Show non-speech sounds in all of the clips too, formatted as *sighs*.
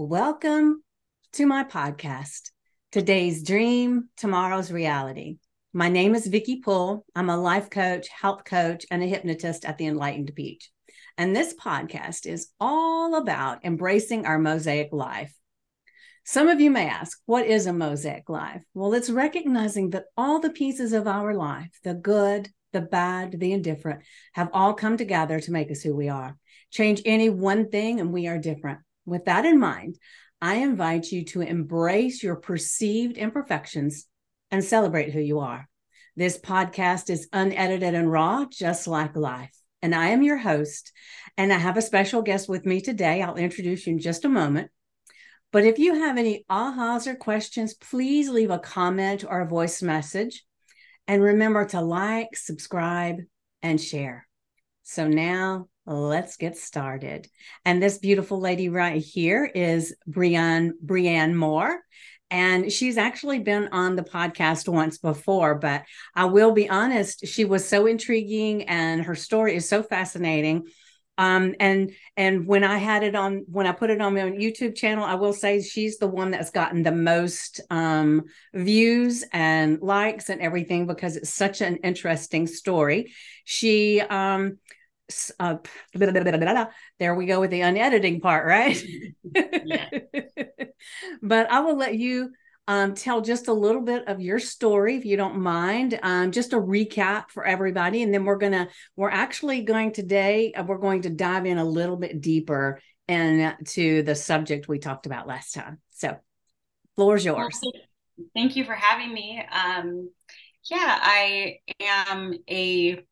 Welcome to my podcast. Today's dream, tomorrow's reality. My name is Vickie Poole. I'm a life coach, health coach, and a hypnotist at the Enlightened Peach. And this podcast is all about embracing our mosaic life. Some of you may ask, what is a mosaic life? Well, it's recognizing that all the pieces of our life, the good, the bad, the indifferent, have all come together to make us who we are. Change any one thing and we are different. With that in mind, I invite you to embrace your perceived imperfections and celebrate who you are. This podcast is unedited and raw, just like life. And I am your host. And I have a special guest with me today. I'll introduce you in just a moment. But if you have any ahas or questions, please leave a comment or a voice message. And remember to like, subscribe, and share. So now let's get started. And this beautiful lady right here is Brianne Brianne Moore. And she's actually been on the podcast once before, but I will be honest, she was so intriguing and her story is so fascinating. Um, and and when I had it on, when I put it on my YouTube channel, I will say she's the one that's gotten the most um, views and likes and everything because it's such an interesting story. She um, uh, blah, blah, blah, there we go with the unediting part, right? *laughs* but I will let you um, tell just a little bit of your story, if you don't mind, um, just a recap for everybody, and then we're gonna we're actually going today uh, we're going to dive in a little bit deeper into the subject we talked about last time. So, floor's yours. Thank you for having me. Um, yeah, I am a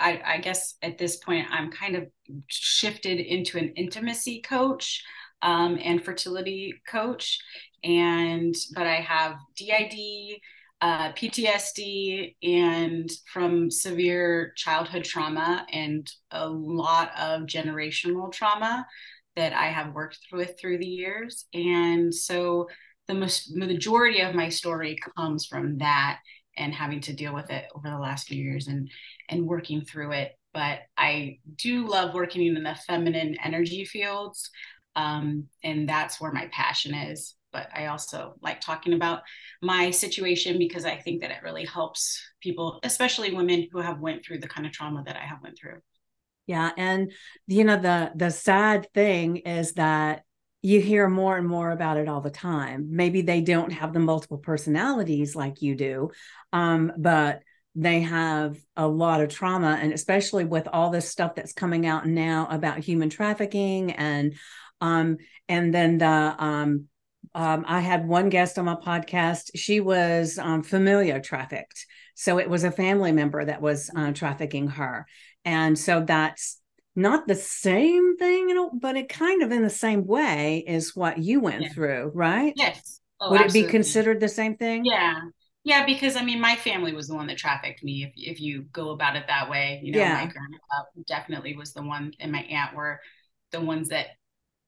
I, I, guess at this point I'm kind of shifted into an intimacy coach um, and fertility coach, and but I have DID, uh, PTSD, and from severe childhood trauma and a lot of generational trauma that I have worked with through the years, and so the most majority of my story comes from that and having to deal with it over the last few years and and working through it. But i do love working in the feminine energy fields um, and that's where my passion is. But i also like talking about my situation because i think that it really helps people especially women who have went through the kind of trauma that i have went through. Yeah and you know the the sad thing is that you hear more and more about it all the time. Maybe they don't have the multiple personalities like you do, um, but they have a lot of trauma. And especially with all this stuff that's coming out now about human trafficking and um, and then the um, um, I had one guest on my podcast. She was um, familiar trafficked. So it was a family member that was uh, trafficking her. And so that's not the same thing, you know, but it kind of in the same way is what you went yeah. through, right? Yes. Oh, Would absolutely. it be considered the same thing? Yeah. Yeah, because I mean, my family was the one that trafficked me. If if you go about it that way, you know, yeah. my grandpa definitely was the one, and my aunt were the ones that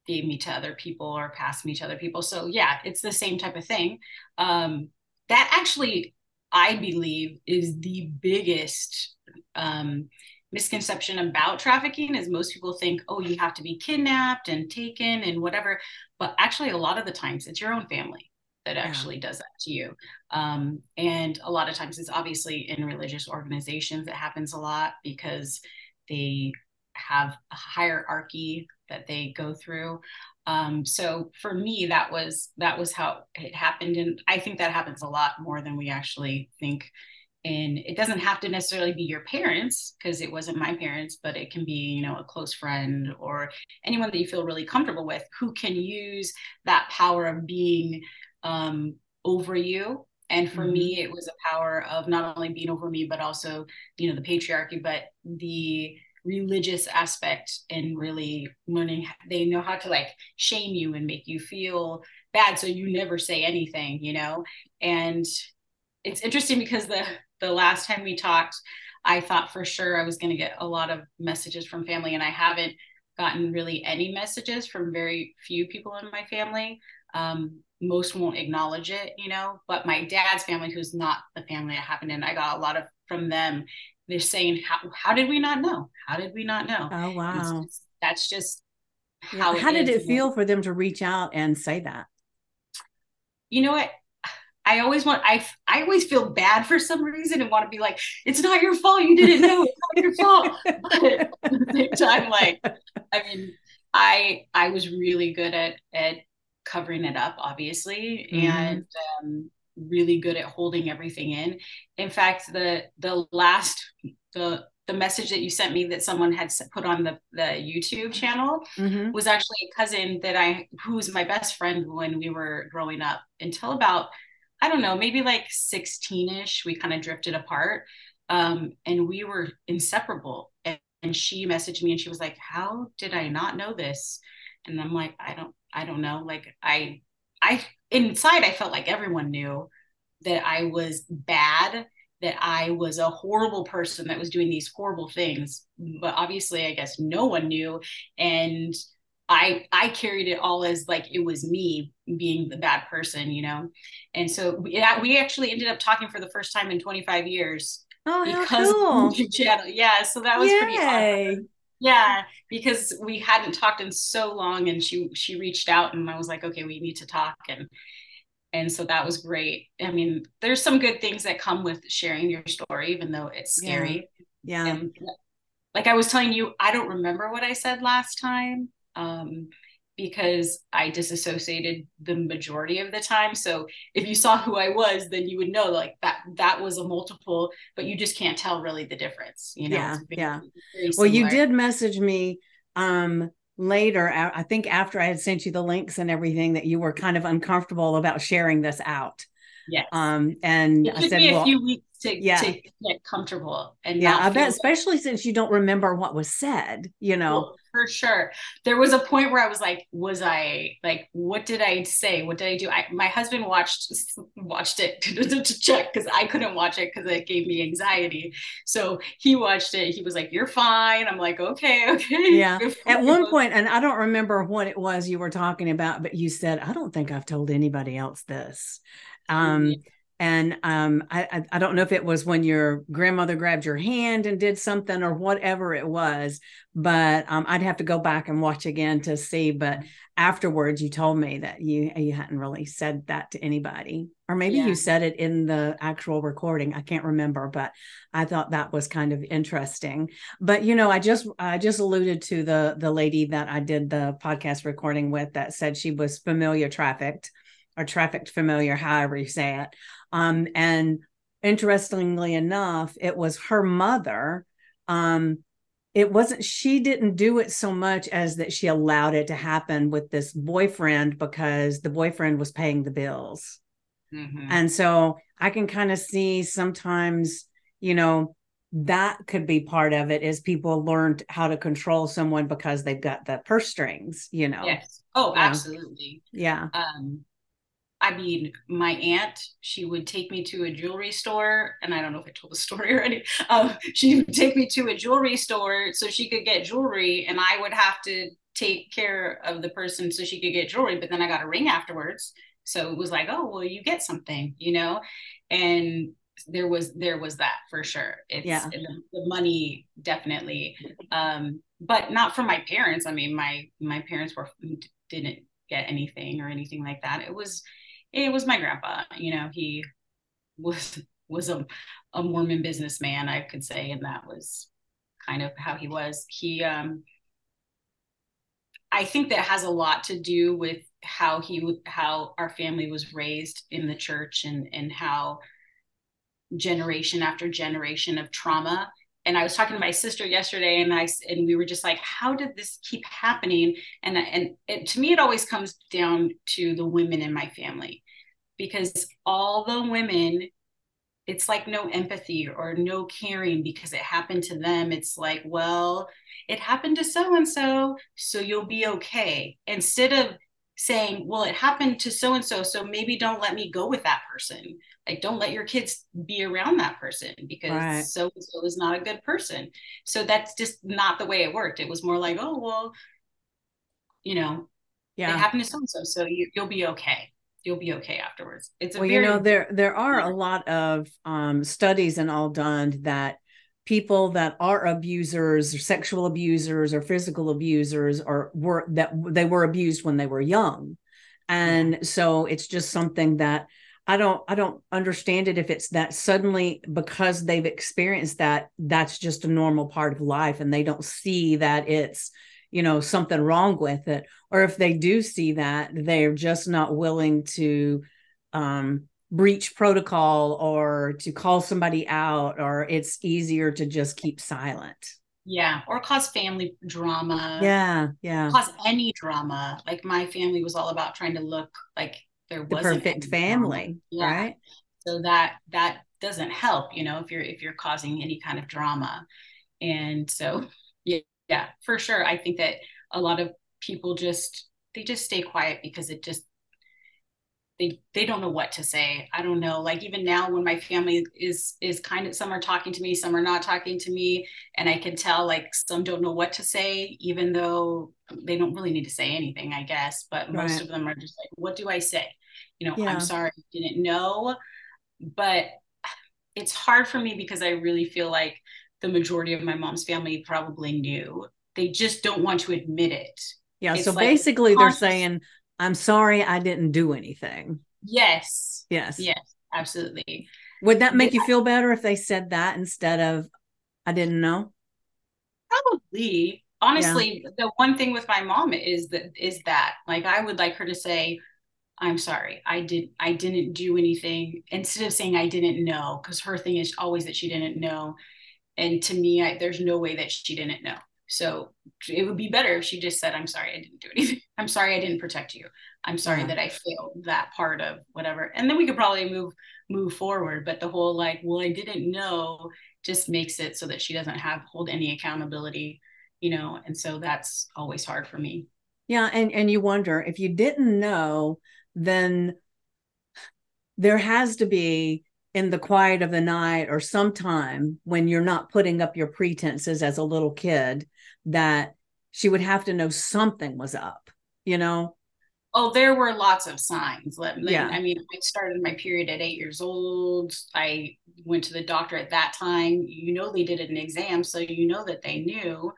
gave me to other people or passed me to other people. So yeah, it's the same type of thing. Um, that actually, I believe, is the biggest um, misconception about trafficking is most people think, oh, you have to be kidnapped and taken and whatever. But actually, a lot of the times, it's your own family that yeah. actually does that to you. Um, and a lot of times, it's obviously in religious organizations that happens a lot because they have a hierarchy that they go through. Um, so for me, that was that was how it happened, and I think that happens a lot more than we actually think and it doesn't have to necessarily be your parents because it wasn't my parents but it can be you know a close friend or anyone that you feel really comfortable with who can use that power of being um, over you and for mm-hmm. me it was a power of not only being over me but also you know the patriarchy but the religious aspect and really learning they know how to like shame you and make you feel bad so you never say anything you know and it's interesting because the the last time we talked, I thought for sure I was going to get a lot of messages from family, and I haven't gotten really any messages from very few people in my family. Um, most won't acknowledge it, you know, but my dad's family, who's not the family it happened in, I got a lot of from them. They're saying, how, how did we not know? How did we not know? Oh, wow. That's just how, yeah. how did it feel for them to reach out and say that? You know what? I always want I I always feel bad for some reason and want to be like, it's not your fault. You didn't know. It's not your fault. But *laughs* at the same time, like, I mean, I I was really good at at covering it up, obviously, mm-hmm. and um, really good at holding everything in. In fact, the the last the the message that you sent me that someone had put on the, the YouTube channel mm-hmm. was actually a cousin that I who was my best friend when we were growing up until about I don't know maybe like 16ish we kind of drifted apart um, and we were inseparable and, and she messaged me and she was like how did I not know this and I'm like I don't I don't know like I I inside I felt like everyone knew that I was bad that I was a horrible person that was doing these horrible things. But obviously, I guess no one knew. And I I carried it all as like it was me being the bad person, you know. And so we, we actually ended up talking for the first time in 25 years. Oh, because cool. *laughs* channel. Yeah, so that was Yay. pretty awesome. Yeah, because we hadn't talked in so long, and she she reached out, and I was like, okay, we need to talk, and and so that was great i mean there's some good things that come with sharing your story even though it's scary yeah, yeah. And, like i was telling you i don't remember what i said last time um, because i disassociated the majority of the time. So if you saw who i was then you would know like that that was a multiple but you just can't tell really the difference you know? Yeah very, yeah well you did message me um later i think after i had sent you the links and everything that you were kind of uncomfortable about sharing this out. Yeah um and it i said well, a few weeks to, yeah. to get comfortable and yeah i bet especially since you don't remember what was said you know? Well, for sure. There was a point where I was like, was I like, what did I say? What did I do? I, my husband watched *laughs* watched it to, *laughs* to check because I couldn't watch it because it gave me anxiety. So he watched it. He was like, "You're fine." I'm like, "Okay, *laughs* okay." Yeah. At one point, and I don't remember what it was you were talking about, but you said, "I don't think I've told anybody else this." Um, and um, I, I don't know if it was when your grandmother grabbed your hand and did something or whatever it was, but um, I'd have to go back and watch again to see. But afterwards, you told me that you you hadn't really said that to anybody, or maybe yeah. you said it in the actual recording. I can't remember, but I thought that was kind of interesting. But you know, I just I just alluded to the the lady that I did the podcast recording with that said she was familiar trafficked or trafficked familiar, however you say it. Um, and interestingly enough, it was her mother. Um, it wasn't, she didn't do it so much as that she allowed it to happen with this boyfriend because the boyfriend was paying the bills. Mm-hmm. And so I can kind of see sometimes, you know, that could be part of it is people learned how to control someone because they've got the purse strings, you know. Yes. Oh, absolutely. Yeah. Um, I mean, my aunt, she would take me to a jewelry store, and I don't know if I told the story *laughs* already. Um, she would take me to a jewelry store so she could get jewelry, and I would have to take care of the person so she could get jewelry. But then I got a ring afterwards, so it was like, oh, well, you get something, you know. And there was there was that for sure. It's yeah. the, the money definitely, um, but not from my parents. I mean, my my parents were didn't get anything or anything like that. It was it was my grandpa. You know, he was was a, a Mormon businessman, I could say, and that was kind of how he was. He um I think that has a lot to do with how he how our family was raised in the church and and how generation after generation of trauma and I was talking to my sister yesterday, and I and we were just like, how did this keep happening? And and it, to me, it always comes down to the women in my family, because all the women, it's like no empathy or no caring because it happened to them. It's like, well, it happened to so and so, so you'll be okay. Instead of saying, well, it happened to so and so, so maybe don't let me go with that person. Like don't let your kids be around that person because so and so is not a good person. So that's just not the way it worked. It was more like oh well you know yeah. it happened to so and so so you, will be okay. You'll be okay afterwards. It's well very- you know there there are a lot of um, studies and all done that people that are abusers or sexual abusers or physical abusers or were that they were abused when they were young. And so it's just something that i don't i don't understand it if it's that suddenly because they've experienced that that's just a normal part of life and they don't see that it's you know something wrong with it. Or if they do see that they're just not willing to um breach protocol or to call somebody out or it's easier to just keep silent. Yeah or cause family drama. Yeah yeah. Cause any drama. Like my family was all about trying to look like there was the perfect family yeah. right? So that that doesn't help you know if you're if you're causing any kind of drama. And so yeah yeah for sure. I think that a lot of people just they just stay quiet because it just they they don't know what to say. I don't know. Like even now when my family is is kind of some are talking to me some are not talking to me. And i can tell like some don't know what to say even though they don't really need to say anything i guess. But right. most of them are just like what do i say? You know yeah. i'm sorry i didn't know. But it's hard for me because i really feel like the majority of my mom's family probably knew. They just don't want to admit it. Yeah it's so like basically they're saying I'm sorry I didn't do anything. Yes. Yes. Yes, absolutely. Would that make yeah. you feel better if they said that instead of I didn't know? Probably. Honestly, yeah. the one thing with my mom is that is that like I would like her to say I'm sorry. I did I didn't do anything instead of saying I didn't know because her thing is always that she didn't know and to me I, there's no way that she didn't know. So it would be better if she just said, I'm sorry, I didn't do anything. I'm sorry, I didn't protect you. I'm sorry yeah. that I failed that part of whatever. And then we could probably move, move forward. But the whole like, well, I didn't know just makes it so that she doesn't have hold any accountability, you know? And so that's always hard for me. Yeah. And, and you wonder if you didn't know, then there has to be in the quiet of the night or sometime when you're not putting up your pretenses as a little kid that she would have to know something was up, you know? Oh, there were lots of signs. Yeah. I mean, I started my period at eight years old. I went to the doctor at that time. You know, they did an exam, so you know that they knew.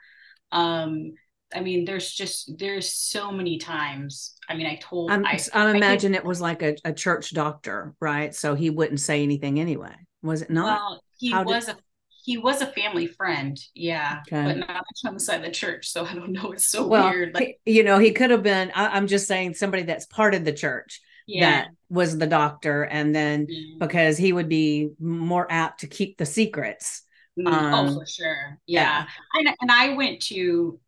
Um, I mean, there's just there's so many times. I mean, I told I'm, I, I imagine it was like a, a church doctor, right? So he wouldn't say anything anyway. Was it not? Well, he How was did, a he was a family friend, yeah, okay. but not on the side of the church. So I don't know. It's so well, weird. Like, you know, he could have been. I, am just saying somebody that's part of the church yeah. that was the doctor, and then mm. because he would be more apt to keep the secrets. Mm. Oh, um, oh, for sure, yeah. yeah. And, and I went to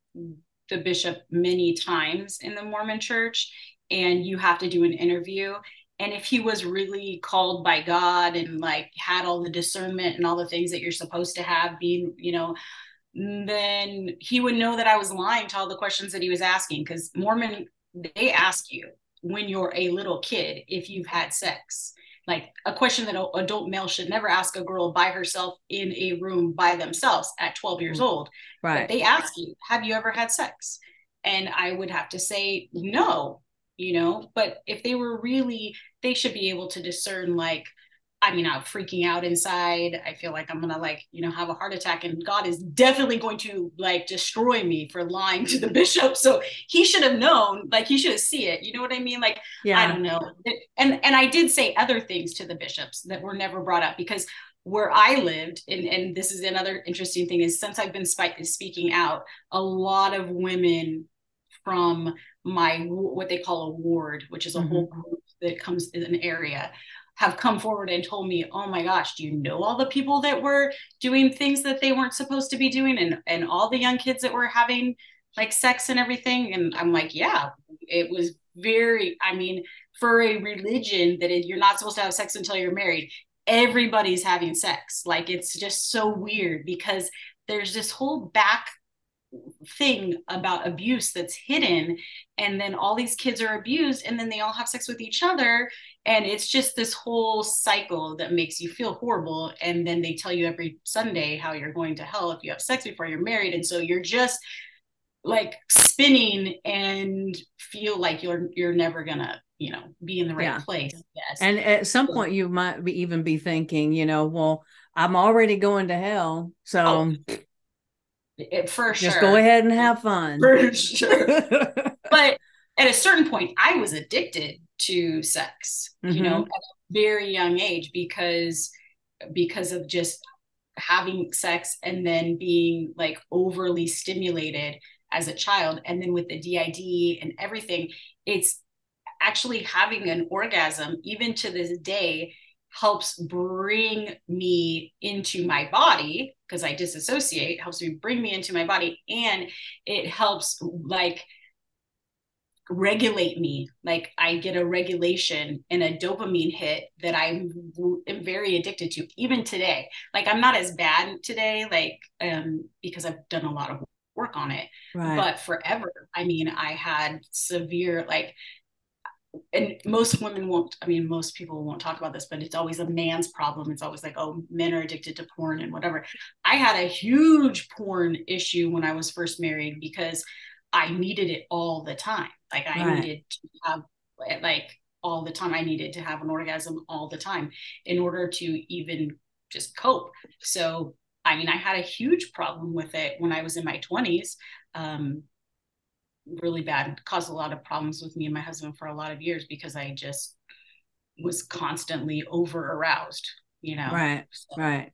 the bishop many times in the Mormon Church, and you have to do an interview and if he was really called by god and like had all the discernment and all the things that you're supposed to have being you know then he would know that i was lying to all the questions that he was asking. Because mormon they ask you when you're a little kid if you've had sex. Like a question that an adult male should never ask a girl by herself in a room by themselves at 12 years mm, old. Right. but they ask you have you ever had sex? And i would have to say no you know but if they were really they should be able to discern like I mean, I'm freaking out inside. I feel like I'm gonna like, you know, have a heart attack, and God is definitely going to like destroy me for lying to the *laughs* bishop. So he should have known, like he should have see it. You know what I mean? Like, yeah. I don't know. And and I did say other things to the bishops that were never brought up because where I lived, and, and this is another interesting thing, is since I've been sp- speaking out, a lot of women from my what they call a ward, which is a mm-hmm. whole group that comes in an area, have come forward and told me, "Oh my gosh, do you know all the people that were doing things that they weren't supposed to be doing, and and all the young kids that were having like sex and everything?" And I'm like, "Yeah, it was very. I mean, for a religion that you're not supposed to have sex until you're married." everybody's having sex like it's just so weird because there's this whole back thing about abuse that's hidden. And then all these kids are abused and then they all have sex with each other. And it's just this whole cycle that makes you feel horrible. And then they tell you every sunday how you're going to hell if you have sex before you're married. And so you're just like spinning and feel like you're you're never gonna you know be in the right yeah. place yes and at some point you might be even be thinking you know well I'm already going to hell. So oh, it, for just sure. Just go ahead and have fun. For sure. *laughs* but at a certain point, I was addicted to sex, mm-hmm. you know, mm-hmm. at a very young age because because of just having sex and then being like overly stimulated as a child and then with the DID and everything it's actually having an orgasm even to this day helps bring me into my body because I disassociate helps me bring me into my body and it helps like regulate me like i get a regulation and a dopamine hit that i am very addicted to even today like i'm not as bad today like um because i've done a lot of work on it right. but forever i mean i had severe like and most women won't i mean most people won't talk about this but it's always a man's problem it's always like oh men are addicted to porn and whatever i had a huge porn issue when i was first married because i needed it all the time like I right. needed to have like all the time. I needed to have an orgasm all the time in order to even just cope. So I mean, I had a huge problem with it when I was in my 20s. Um, really bad, caused a lot of problems with me and my husband for a lot of years because I just was constantly over aroused, you know. Right. So right.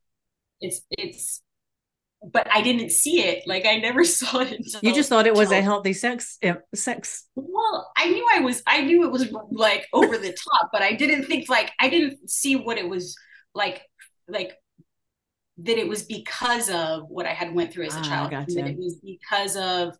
It's it's but I didn't see it. Like I never *laughs* saw it. Until, you just thought it was until, a healthy sex sex. Well, I knew I was. I knew it was like over the top, but I didn't think like I didn't see what it was like. Like that it was because of what I had went through as a ah, child. Gotcha. That it was because of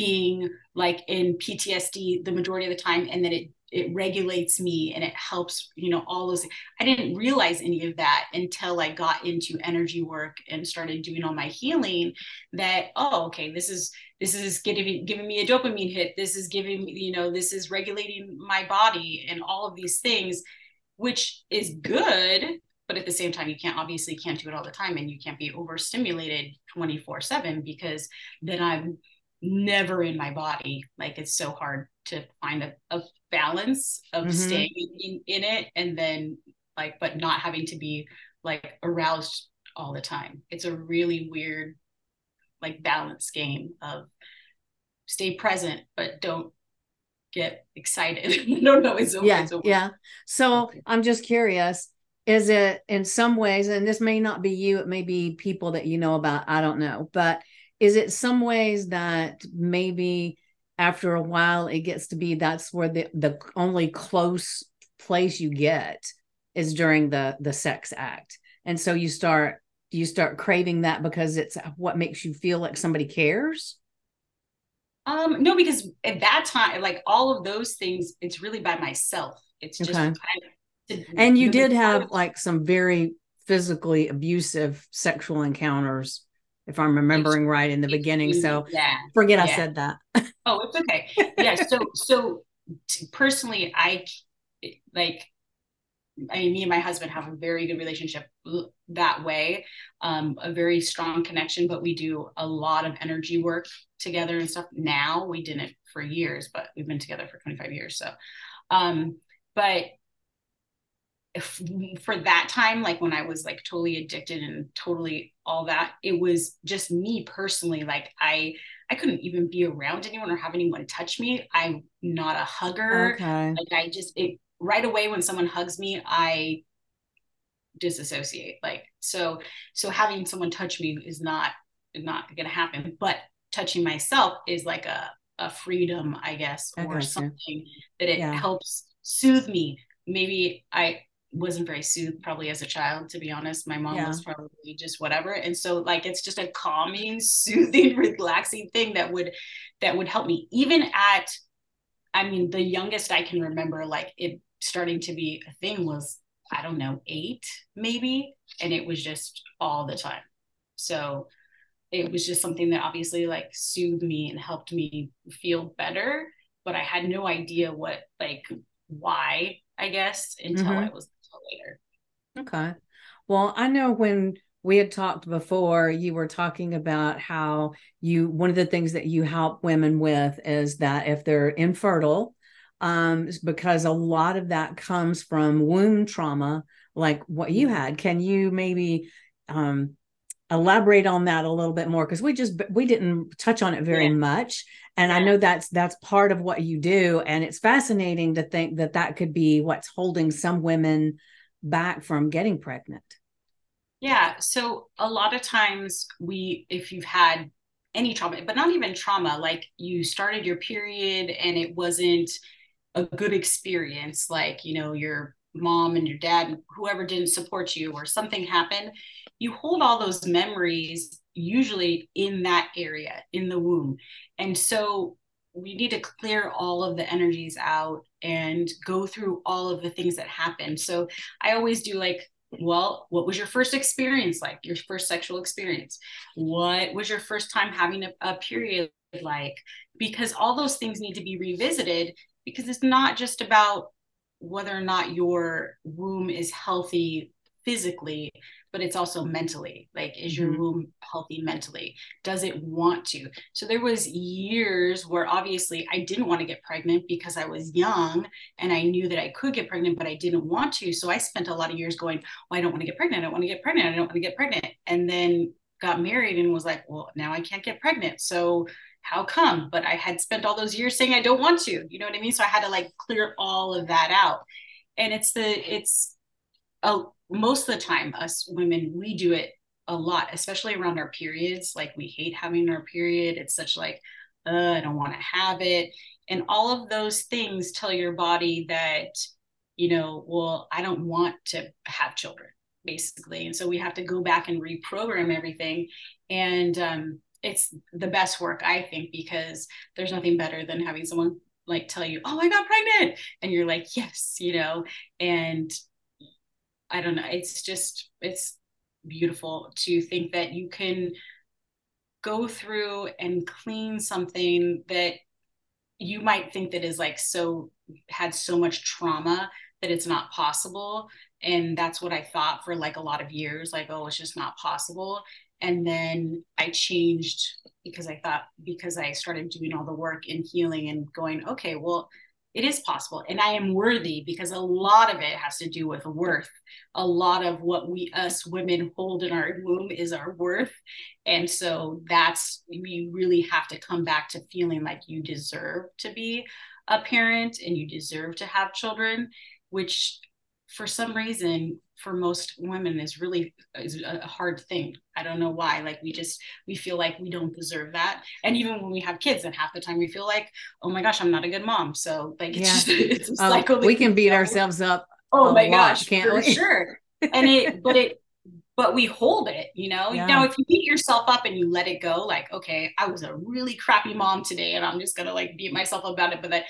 being like in PTSD the majority of the time, and that it it regulates me and it helps you know all those i didn't realize any of that until i got into energy work and started doing all my healing that oh okay this is this is giving giving me a dopamine hit. This is giving me you know this is regulating my body and all of these things which is good but at the same time you can't obviously can't do it all the time and you can't be overstimulated 24 7 because then i'm never in my body like it's so hard to find a, a balance of mm-hmm. staying in, in it and then like but not having to be like aroused all the time it's a really weird like balance game of stay present but don't get excited *laughs* no no it's over yeah it's over. yeah so okay. i'm just curious is it in some ways and this may not be you it may be people that you know about i don't know but is it some ways that maybe after a while it gets to be that's where the the only close place you get is during the the sex act. And so you start you start craving that because it's what makes you feel like somebody cares? Um no because at that time like all of those things it's really by myself. It's just okay. and you did have like some very physically abusive sexual encounters if I'm remembering right in the beginning. So yeah, forget yeah. I said that. oh, it's okay. Yeah. So, so personally, I like, I mean, me and my husband have a very good relationship that way, um, a very strong connection, but we do a lot of energy work together and stuff. Now we didn't for years, but we've been together for 25 years. So, um, but if, for that time like when i was like totally addicted and totally all that it was just me personally like i i couldn't even be around anyone or have anyone touch me i'm not a hugger okay. like i just it right away when someone hugs me i disassociate like so so having someone touch me is not not gonna happen but touching myself is like a a freedom i guess or something that it yeah. helps soothe me maybe i wasn't very soothed probably as a child to be honest. My mom yeah. was probably just whatever. And so like it's just a calming *laughs* soothing relaxing thing that would that would help me. Even at i mean the youngest i can remember like it starting to be a thing was i don't know eight maybe. And it was just all the time. So it was just something that obviously like soothed me and helped me feel better. But i had no idea what like why i guess until mm-hmm. i was later. Okay. Well, I know when we had talked before, you were talking about how you, one of the things that you help women with is that if they're infertile, um, because a lot of that comes from womb trauma, like what you mm-hmm. had. Can you maybe um, elaborate on that a little bit more because we just we didn't touch on it very yeah. much and yeah. i know that's that's part of what you do and it's fascinating to think that that could be what's holding some women back from getting pregnant yeah so a lot of times we if you've had any trauma but not even trauma like you started your period and it wasn't a good experience like you know your mom and your dad whoever didn't support you or something happened you hold all those memories usually in that area in the womb. And so we need to clear all of the energies out and go through all of the things that happened. So i always do like well what was your first experience like? Your first sexual experience? What was your first time having a, a period like? Because all those things need to be revisited because it's not just about whether or not your womb is healthy physically but it's also mentally like is your mm-hmm. womb healthy mentally? Does it want to? So there was years where obviously i didn't want to get pregnant because i was young and i knew that i could get pregnant but i didn't want to. So i spent a lot of years going well i don't want to get pregnant. I don't want to get pregnant. I don't want to get pregnant. And then got married and was like well now i can't get pregnant. So how come? But i had spent all those years saying i don't want to. You know what i mean? So i had to like clear all of that out. And it's the it's a, most of the time us women we do it a lot especially around our periods. Like we hate having our period. It's such like uh, i don't want to have it. And all of those things tell your body that you know well i don't want to have children basically. And so we have to go back and reprogram everything. And um, it's the best work i think because there's nothing better than having someone like tell you oh i got pregnant. And you're like yes you know? And I don't know. It's just, it's beautiful to think that you can go through and clean something that you might think that is like so had so much trauma that it's not possible and that's what i thought for like a lot of years like oh it's just not possible and then i changed because i thought because i started doing all the work in healing and going okay well it is possible and i am worthy because a lot of it has to do with worth. A lot of what we us women hold in our womb is our worth and so that's you really have to come back to feeling like you deserve to be a parent and you deserve to have children which for some reason for most women is really is a hard thing. I don't know why. Like we just we feel like we don't deserve that. And even when we have kids, and half the time we feel like, oh my gosh, I'm not a good mom. So like it's yeah. just *laughs* it's a um, cycle. we can beat ourselves up. Oh my gosh, can't for we? *laughs* sure. And it, but it, but we hold it. You know. Yeah. Now, if you beat yourself up and you let it go, like okay, I was a really crappy mom today, and I'm just gonna like beat myself about it. But that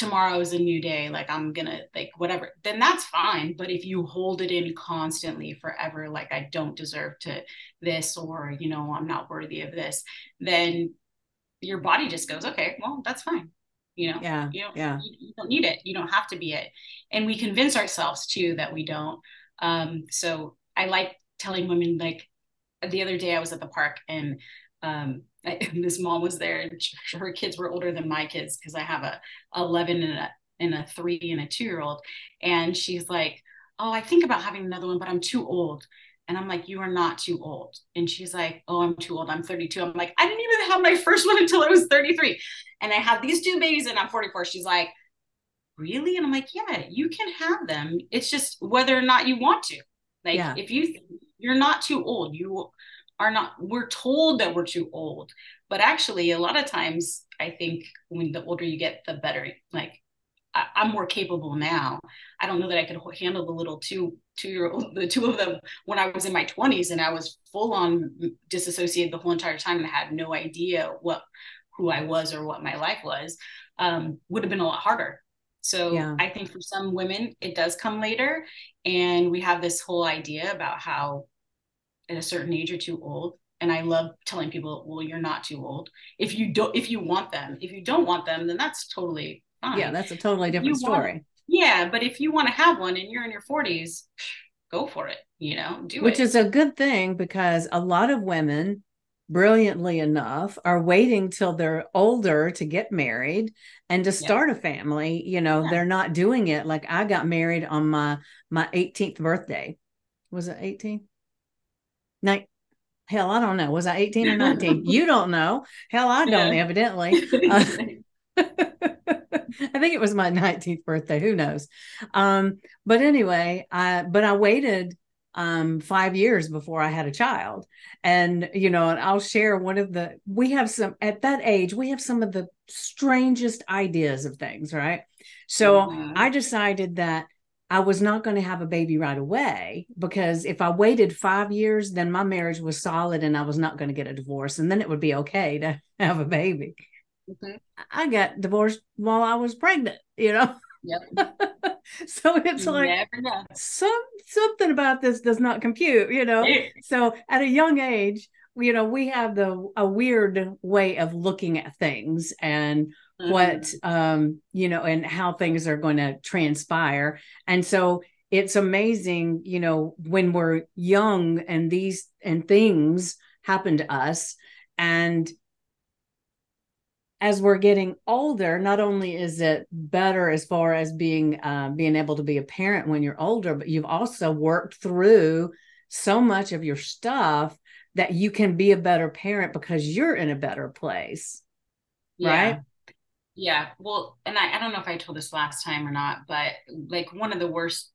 tomorrow is a new day like i'm gonna like whatever then that's fine. But if you hold it in constantly forever like i don't deserve to this or you know i'm not worthy of this then your body just goes okay well that's fine. You know? Yeah you don't, yeah. you, you, don't need it. You don't have to be it. And we convince ourselves too that we don't. Um so i like telling women like the other day i was at the park and um I, *laughs* this mom was there and her kids were older than my kids because I have a 11 and a and a three and a two year old. And she's like, Oh, I think about having another one, but I'm too old. And I'm like, You are not too old. And she's like, Oh, I'm too old. I'm 32. I'm like, I didn't even have my *laughs* first one until I was 33. And I have these two babies and I'm 44. She's like, Really? And I'm like, Yeah, you can have them. It's just whether or not you want to. Like, yeah. if you, you're not too old, you are not we're told that we're too old but actually a lot of times i think when the older you get the better like I, am more capable now i don't know that i could handle the little two two year old *laughs* the two of them when i was in my 20s and i was full on disassociated the whole entire time and I had no idea what who i was or what my life was um, would have been a lot harder so yeah. I think for some women, it does come later. And we have this whole idea about how at a certain age you're too old. And i love telling people well you're not too old. If you don't if you want them if you don't want them then that's totally fine. Yeah that's a totally different story. Want, yeah but if you want to have one and you're in your 40s go for it you know do it which it. is a good thing because a lot of women brilliantly enough are waiting till they're older to get married and to start yeah. a family. You know yeah. they're not doing it. Like i got married on my my 18th birthday. Was it 18 Night. Hell, I don't know. Was I 18 or 19? *laughs* you don't know. Hell, I don't, yeah. evidently. Uh, *laughs* *laughs* I think it was my 19th birthday. Who knows? Um, but anyway, I but I waited um five years before I had a child. And you know, and I'll share one of the we have some at that age, we have some of the strangest ideas of things, right? So mm-hmm. I decided that I was not going to have a baby right away because if I waited five years, then my marriage was solid and I was not going to get a divorce. And then it would be okay to *laughs* have a baby. Mm-hmm. I got divorced while I was pregnant, you know? Yep. *laughs* so it's you like some something about this does not compute, you know. so at a young age, you know, we have the a weird way of looking at things and mm-hmm. what um, you know, and how things are going to transpire. And so it's amazing, you know, when we're young and these and things happen to us and as we're getting older, not only is it better as far as being uh, being able to be a parent when you're older, but you've also worked through so much of your stuff that you can be a better parent because you're in a better place, yeah. right? Yeah. Well, and I, I don't know if I told this last time or not, but like one of the worst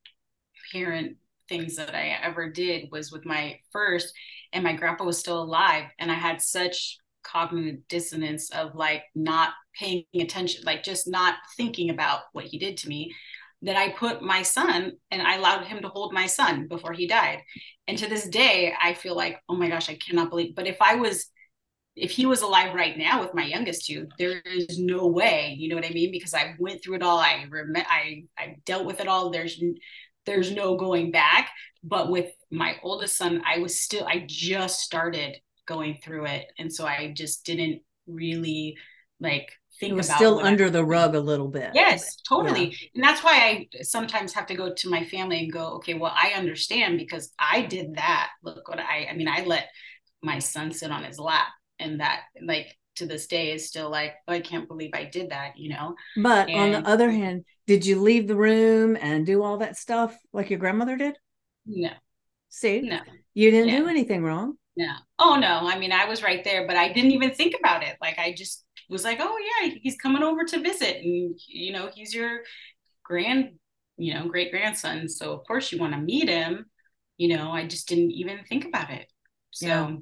parent things that I ever did was with my first, and my grandpa was still alive, and I had such cognitive dissonance of like not paying attention, like just not thinking about what he did to me, that I put my son and I allowed him to hold my son before he died. And to this day, I feel like, oh my gosh, I cannot believe. But if I was, if he was alive right now with my youngest two, there is no way, you know what I mean? Because I went through it all. I rem- I I dealt with it all. There's there's no going back. But with my oldest son, I was still, I just started going through it and so i just didn't really like think it was still under the rug a little bit yes totally yeah. and that's why i sometimes have to go to my family and go okay well i understand because i did that look what i i mean i let my son sit on his lap and that like to this day is still like oh, i can't believe i did that you know but and, on the other hand did you leave the room and do all that stuff like your grandmother did no see no you didn't yeah. do anything wrong no. Oh no. I mean, I was right there, but I didn't even think about it. Like I just was like, oh yeah, he's coming over to visit, and you know, he's your grand, you know, great grandson. So of course you want to meet him. You know, I just didn't even think about it. So yeah.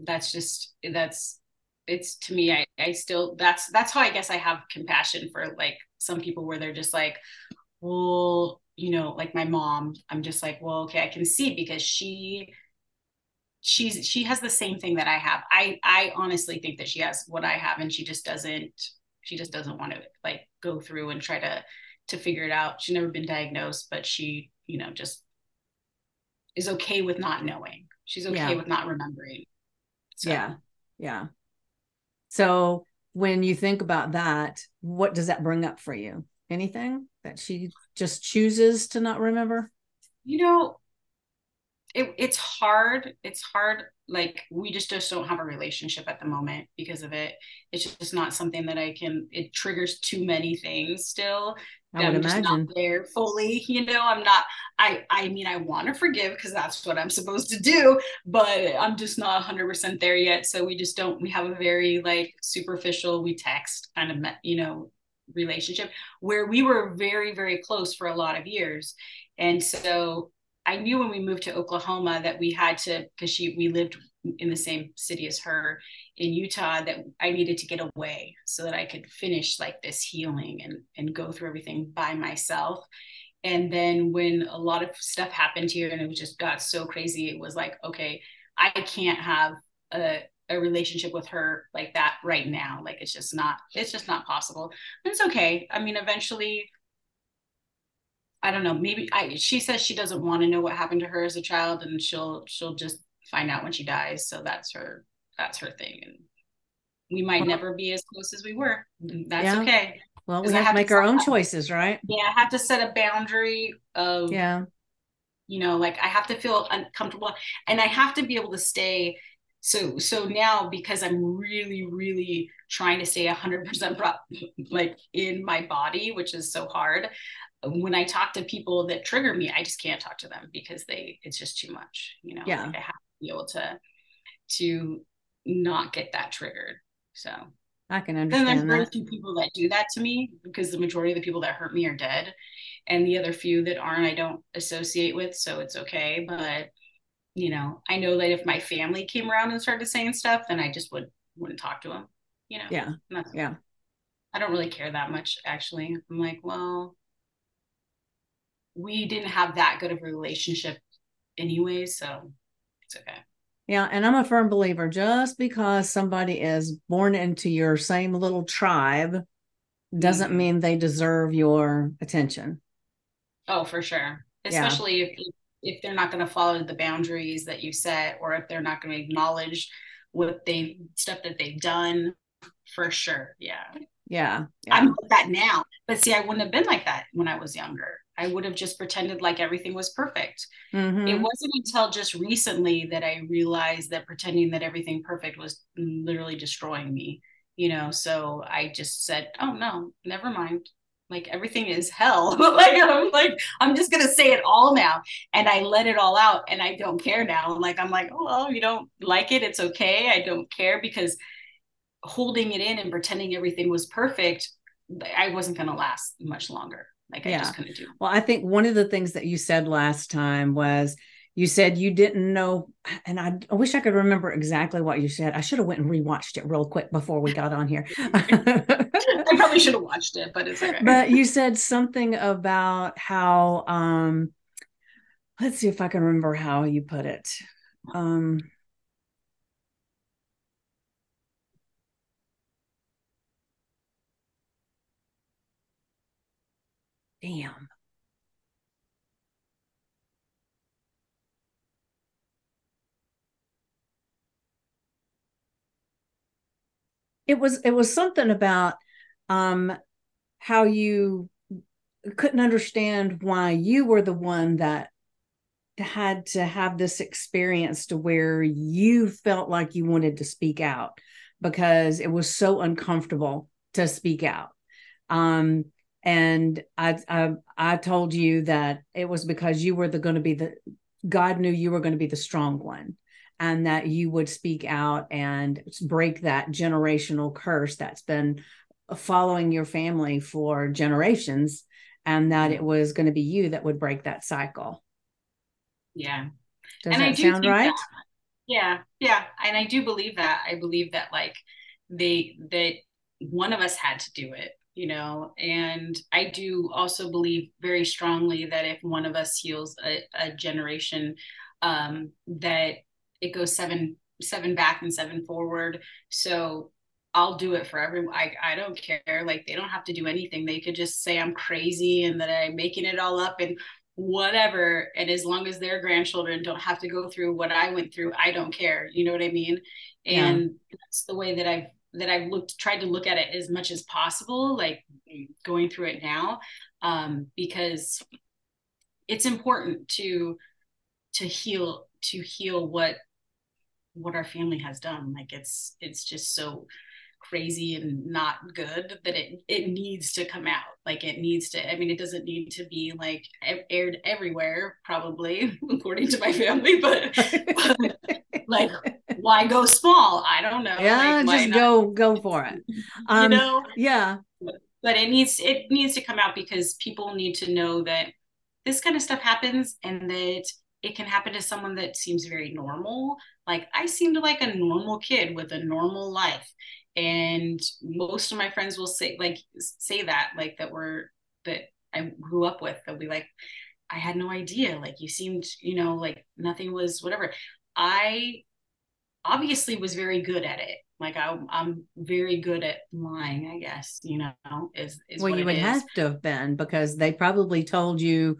that's just that's it's to me. I I still that's that's how I guess I have compassion for like some people where they're just like, well, you know, like my mom. I'm just like, well, okay, I can see because she she's she has the same thing that I have. I I honestly think that she has what I have and she just doesn't she just doesn't want to like go through and try to to figure it out. She's never been diagnosed, but she, you know, just is okay with not knowing. She's okay yeah. with not remembering. So. Yeah. Yeah. So when you think about that, what does that bring up for you? Anything that she just chooses to not remember? You know, it, it's hard it's hard like we just just don't have a relationship at the moment because of it. It's just not something that i can it triggers too many things still I would I'm imagine. not there fully *laughs* you know i'm not i i mean i want to forgive because that's what i'm supposed to do but i'm just not 100% there yet. So we just don't we have a very like superficial we text kind of you know relationship where we were very very close for a lot of years. And so I knew when we moved to Oklahoma that we had to because she we lived in the same city as her in Utah that I needed to get away so that I could finish like this healing and and go through everything by myself. And then when a lot of stuff happened here and it just got so crazy, it was like, okay, I can't have a a relationship with her like that right now. Like it's just not, it's just not possible. And it's okay. I mean, eventually I don't know, maybe I she says she doesn't want to know what happened to her as a child and she'll she'll just find out when she dies. So that's her that's her thing. And we might well, never be as close as we were. That's yeah. okay. Well, we have, have to make our own choices, right? Yeah, I have to set a boundary of yeah. You know, like I have to feel uncomfortable and I have to be able to stay so so now because i'm really really trying to stay 100% pro- *laughs* like in my body which is so hard when I talk to people that trigger me, I just can't talk to them because they it's just too much, you know. Yeah. Like I have to be able to to not get that triggered. So I can understand. And then there's very few people that do that to me because the majority of the people that hurt me are dead. And the other few that aren't, I don't associate with. So it's okay. But you know, I know that if my family came around and started saying stuff, then I just would wouldn't talk to them. You know. Yeah. Yeah. I don't really care that much actually. I'm like, well, we didn't have that good of a relationship anyway, so it's okay. Yeah, and I'm a firm believer just because somebody is born into your same little tribe doesn't mm-hmm. mean they deserve your attention. Oh, for sure. Especially yeah. if if they're not going to follow the boundaries that you set or if they're not going to acknowledge what they stuff that they've done for sure. Yeah. Yeah. yeah. I'm like that now. But see, I wouldn't have been like that when I was younger. I would have just pretended like everything was perfect. Mm-hmm. It wasn't until just recently that I realized that pretending that everything perfect was literally destroying me, you know. So I just said, "Oh no, never mind. Like everything is hell." *laughs* like I'm like I'm just gonna say it all now, and I let it all out, and I don't care now. Like I'm like, "Oh well, you don't like it, it's okay. I don't care because." holding it in and pretending everything was perfect i wasn't going to last much longer like I just couldn't do. Well, I think one of the things that you said last time was you said you didn't know, and I, I wish I could remember exactly what you said. I should have went and rewatched it real quick before we got on here. *laughs* I probably should have watched it, but it's okay. But you said something about how um let's see if I can remember how you put it. Um damn. It was it was something about um how you couldn't understand why you were the one that had to have this experience to where you felt like you wanted to speak out because it was so uncomfortable to speak out. Um, and I, I I told you that it was because you were the going to be the God knew you were going to be the strong one and that you would speak out and break that generational curse that's been following your family for generations and that mm-hmm. it was going to be you that would break that cycle. Yeah. Does and that sound right? That. Yeah. Yeah. And I do believe that. I believe that like they that one of us had to do it you know and i do also believe very strongly that if one of us heals a, a generation um, that it goes seven seven back and seven forward. So i'll do it for everyone I, I don't care. Like they don't have to do anything. They could just say i'm crazy and that i'm making it all up and whatever. And as long as their grandchildren don't have to go through what i went through i don't care. You know what i mean? And yeah. that's the way that i've that I've looked tried to look at it as much as possible, like going through it now, um, because it's important to to heal to heal what what our family has done. Like it's it's just so crazy and not good that it it needs to come out like it needs to i mean it doesn't need to be like aired everywhere probably *laughs* according to my family but, but *laughs* like *laughs* why go small? I don't know. Yeah like, just go go for it. *laughs* Um, you know? yeah. But it needs it needs to come out because people need to know that this kind of stuff happens and that it can happen to someone that seems very normal. Like i seemed like a normal kid with a normal life. And most of my friends will say like say that like that were that i grew up with they'll be like i had no idea. Like you seemed you know like nothing was whatever i obviously was very good at it like I, i'm very good at lying i guess you know is, is well you would have to have been because they probably told you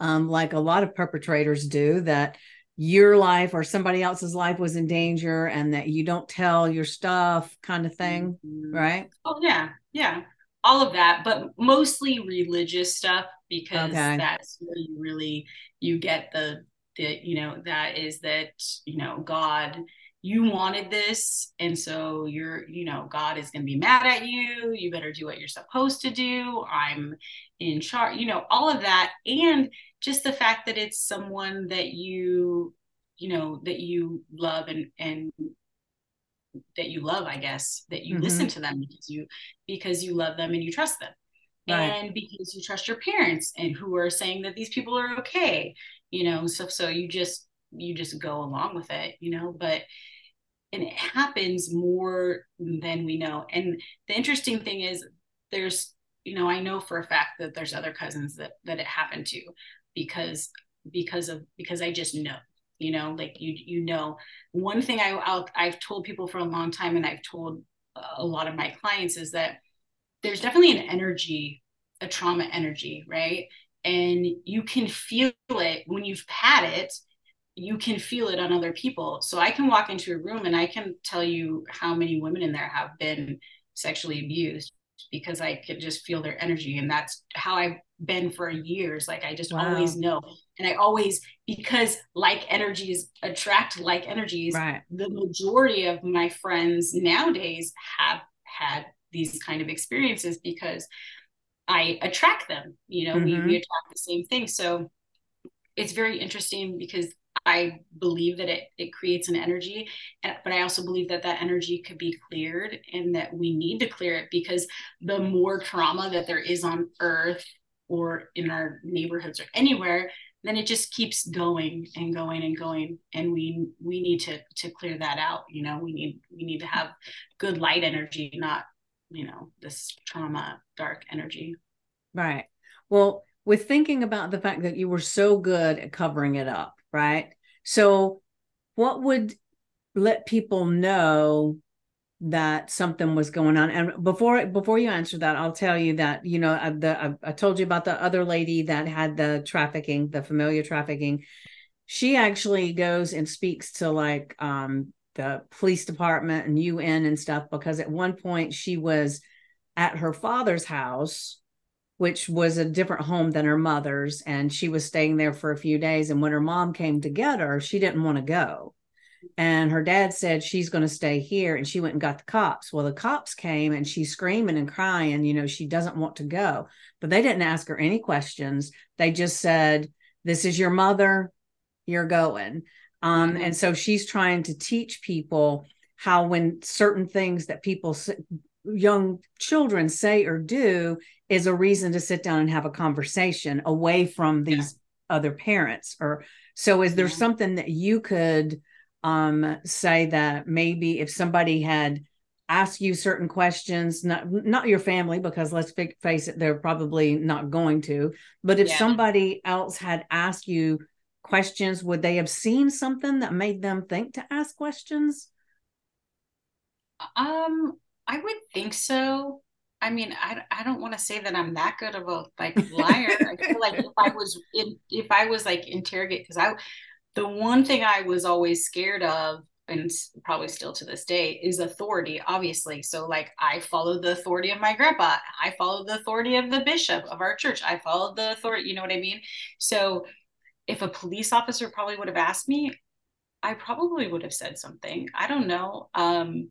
um, like a lot of perpetrators do that your life or somebody else's life was in danger and that you don't tell your stuff kind of thing mm-hmm. right oh yeah yeah all of that but mostly religious stuff because okay. that's where you really you get the the you know that is that you know god you wanted this and so you're you know god is going to be mad at you you better do what you're supposed to do i'm in charge you know all of that and just the fact that it's someone that you you know that you love and and that you love i guess that you mm-hmm. listen to them because you because you love them and you trust them right. and because you trust your parents and who are saying that these people are okay you know so so you just you just go along with it you know but and it happens more than we know. And the interesting thing is there's you know i know for a fact that there's other cousins that that it happened to because because of because i just know you know like you you know. One thing I I'll, i've told people for a long time and i've told a lot of my clients is that there's definitely an energy a trauma energy right and you can feel it when you've had it you can feel it on other people so i can walk into a room and i can tell you how many women in there have been sexually abused because i could just feel their energy and that's how i've been for years like i just wow. always know and i always because like energies attract like energies right. the majority of my friends nowadays have had these kind of experiences because i attract them you know mm-hmm. we, we mm-hmm. attract the same thing so it's very interesting because I believe that it it creates an energy, but I also believe that that energy could be cleared and that we need to clear it because the more trauma that there is on earth or in our neighborhoods or anywhere then it just keeps going and going and going and we we need to to clear that out you know we need we need to have good light energy not you know this trauma dark energy right well with thinking about the fact that you were so good at covering it up right so what would let people know that something was going on. And before before you answer that, I'll tell you that you know I, the I, I told you about the other lady that had the trafficking, the familial trafficking. She actually goes and speaks to like um, the police department and UN and stuff because at one point she was at her father's house, which was a different home than her mother's, and she was staying there for a few days. And when her mom came to get her, she didn't want to go. And her dad said she's going to stay here and she went and got the cops. Well the cops came and she's screaming and crying you know she doesn't want to go. But they didn't ask her any questions. They just said this is your mother. You're going um, mm-hmm. and so she's trying to teach people how when certain things that people young children say or do is a reason to sit down and have a conversation away from these yeah. other parents or so is there yeah. something that you could um, say that maybe if somebody had asked you certain questions, not not your family, because let's face it, they're probably not going to. But if yeah. somebody else had asked you questions, would they have seen something that made them think to ask questions? Um, I would think so. I mean, I, I don't want to say that I'm that good of a like liar. I feel like if I was in, if I was like interrogate because I the one thing I was always scared of, and probably still to this day, is authority, obviously. So, like, I followed the authority of my grandpa, I followed the authority of the bishop of our church, I followed the authority, you know what I mean? So, if a police officer probably would have asked me, I probably would have said something. I don't know. Um,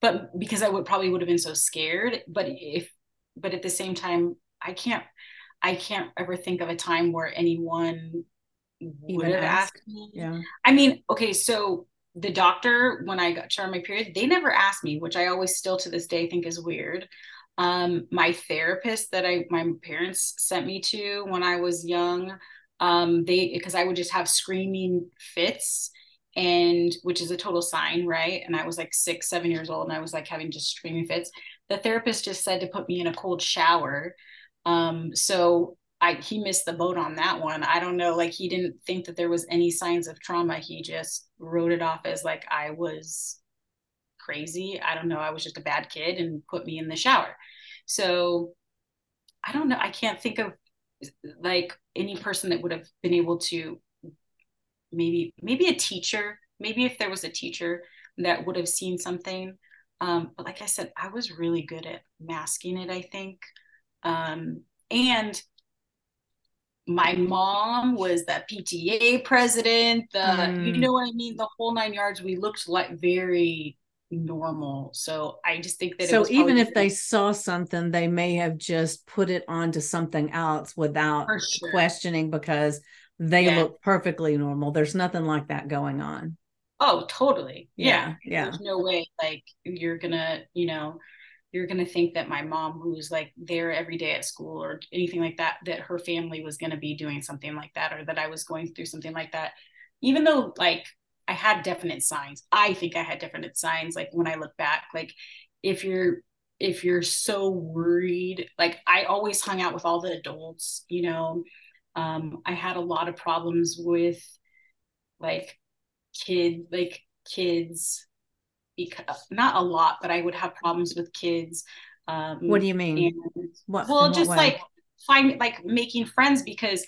but because I would probably would have been so scared. But if, but at the same time, I can't, I can't ever think of a time where anyone would have ask. asked me. Yeah. I mean, okay, so the doctor, when I got started my period, they never asked me, which I always still to this day think is weird. Um, my therapist that I my parents sent me to when I was young, um, they because I would just have screaming fits and which is a total sign, right? And I was like six, seven years old, and I was like having just screaming fits. The therapist just said to put me in a cold shower. Um, so I he missed the boat on that one. I don't know, like he didn't think that there was any signs of trauma. He just wrote it off as like I was crazy. I don't know, I was just a bad kid and put me in the shower. So I don't know, I can't think of like any person that would have been able to maybe maybe a teacher, maybe if there was a teacher that would have seen something. Um, but like I said, I was really good at masking it, I think. Um, and my mom was the PTA president, the mm. you know what I mean, the whole nine yards. We looked like very normal. So I just think that so even if they saw something, they may have just put it onto something else without sure. questioning because they yeah. look perfectly normal. There's nothing like that going on. Oh, totally. Yeah. Yeah. There's no way like you're gonna, you know, you're gonna think that my mom, who's like there every day at school or anything like that, that her family was gonna be doing something like that or that I was going through something like that. Even though like I had definite signs. I think I had definite signs. Like when I look back, like if you're if you're so worried, like I always hung out with all the adults, you know. Um, I had a lot of problems with like kid like kids because not a lot, but I would have problems with kids. Um, what do you mean? And, what, well, just like find like making friends because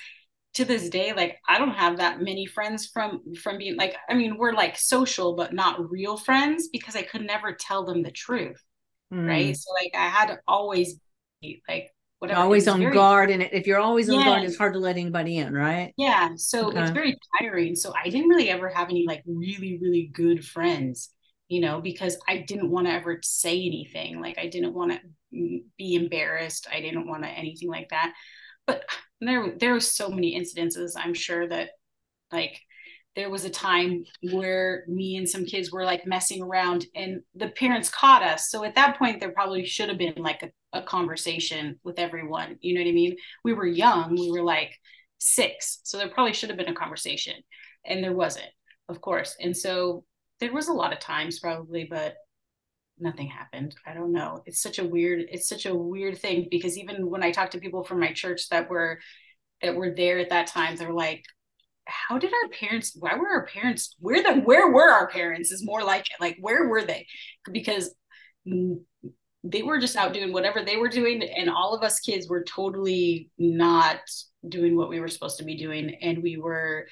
to this day like i don't have that many friends from from being like i mean we're like social but not real friends because i could never tell them the truth mm. right? So like i had to always be like whatever. Always on very, guard and if you're always on yeah. guard it's hard to let anybody in right? Yeah so okay. it's very tiring. So i didn't really ever have any like really really good friends you know because i didn't want to ever say anything. Like i didn't want to be embarrassed. I didn't want to anything like that but there there were so many incidences i'm sure that like there was a time where me and some kids were like messing around and the parents caught us. So at that point there probably should have been like a, a conversation with everyone. You know what i mean? We were young. We were like six. So there probably should have been a conversation. And there wasn't of course. And so there was a lot of times probably but nothing happened. I don't know. It's such a weird, it's such a weird thing because even when I talk to people from my church that were that were there at that time, they're like, how did our parents why were our parents where the where were our parents is more like like where were they because they were just out doing whatever they were doing and all of us kids were totally not doing what we were supposed to be doing and we were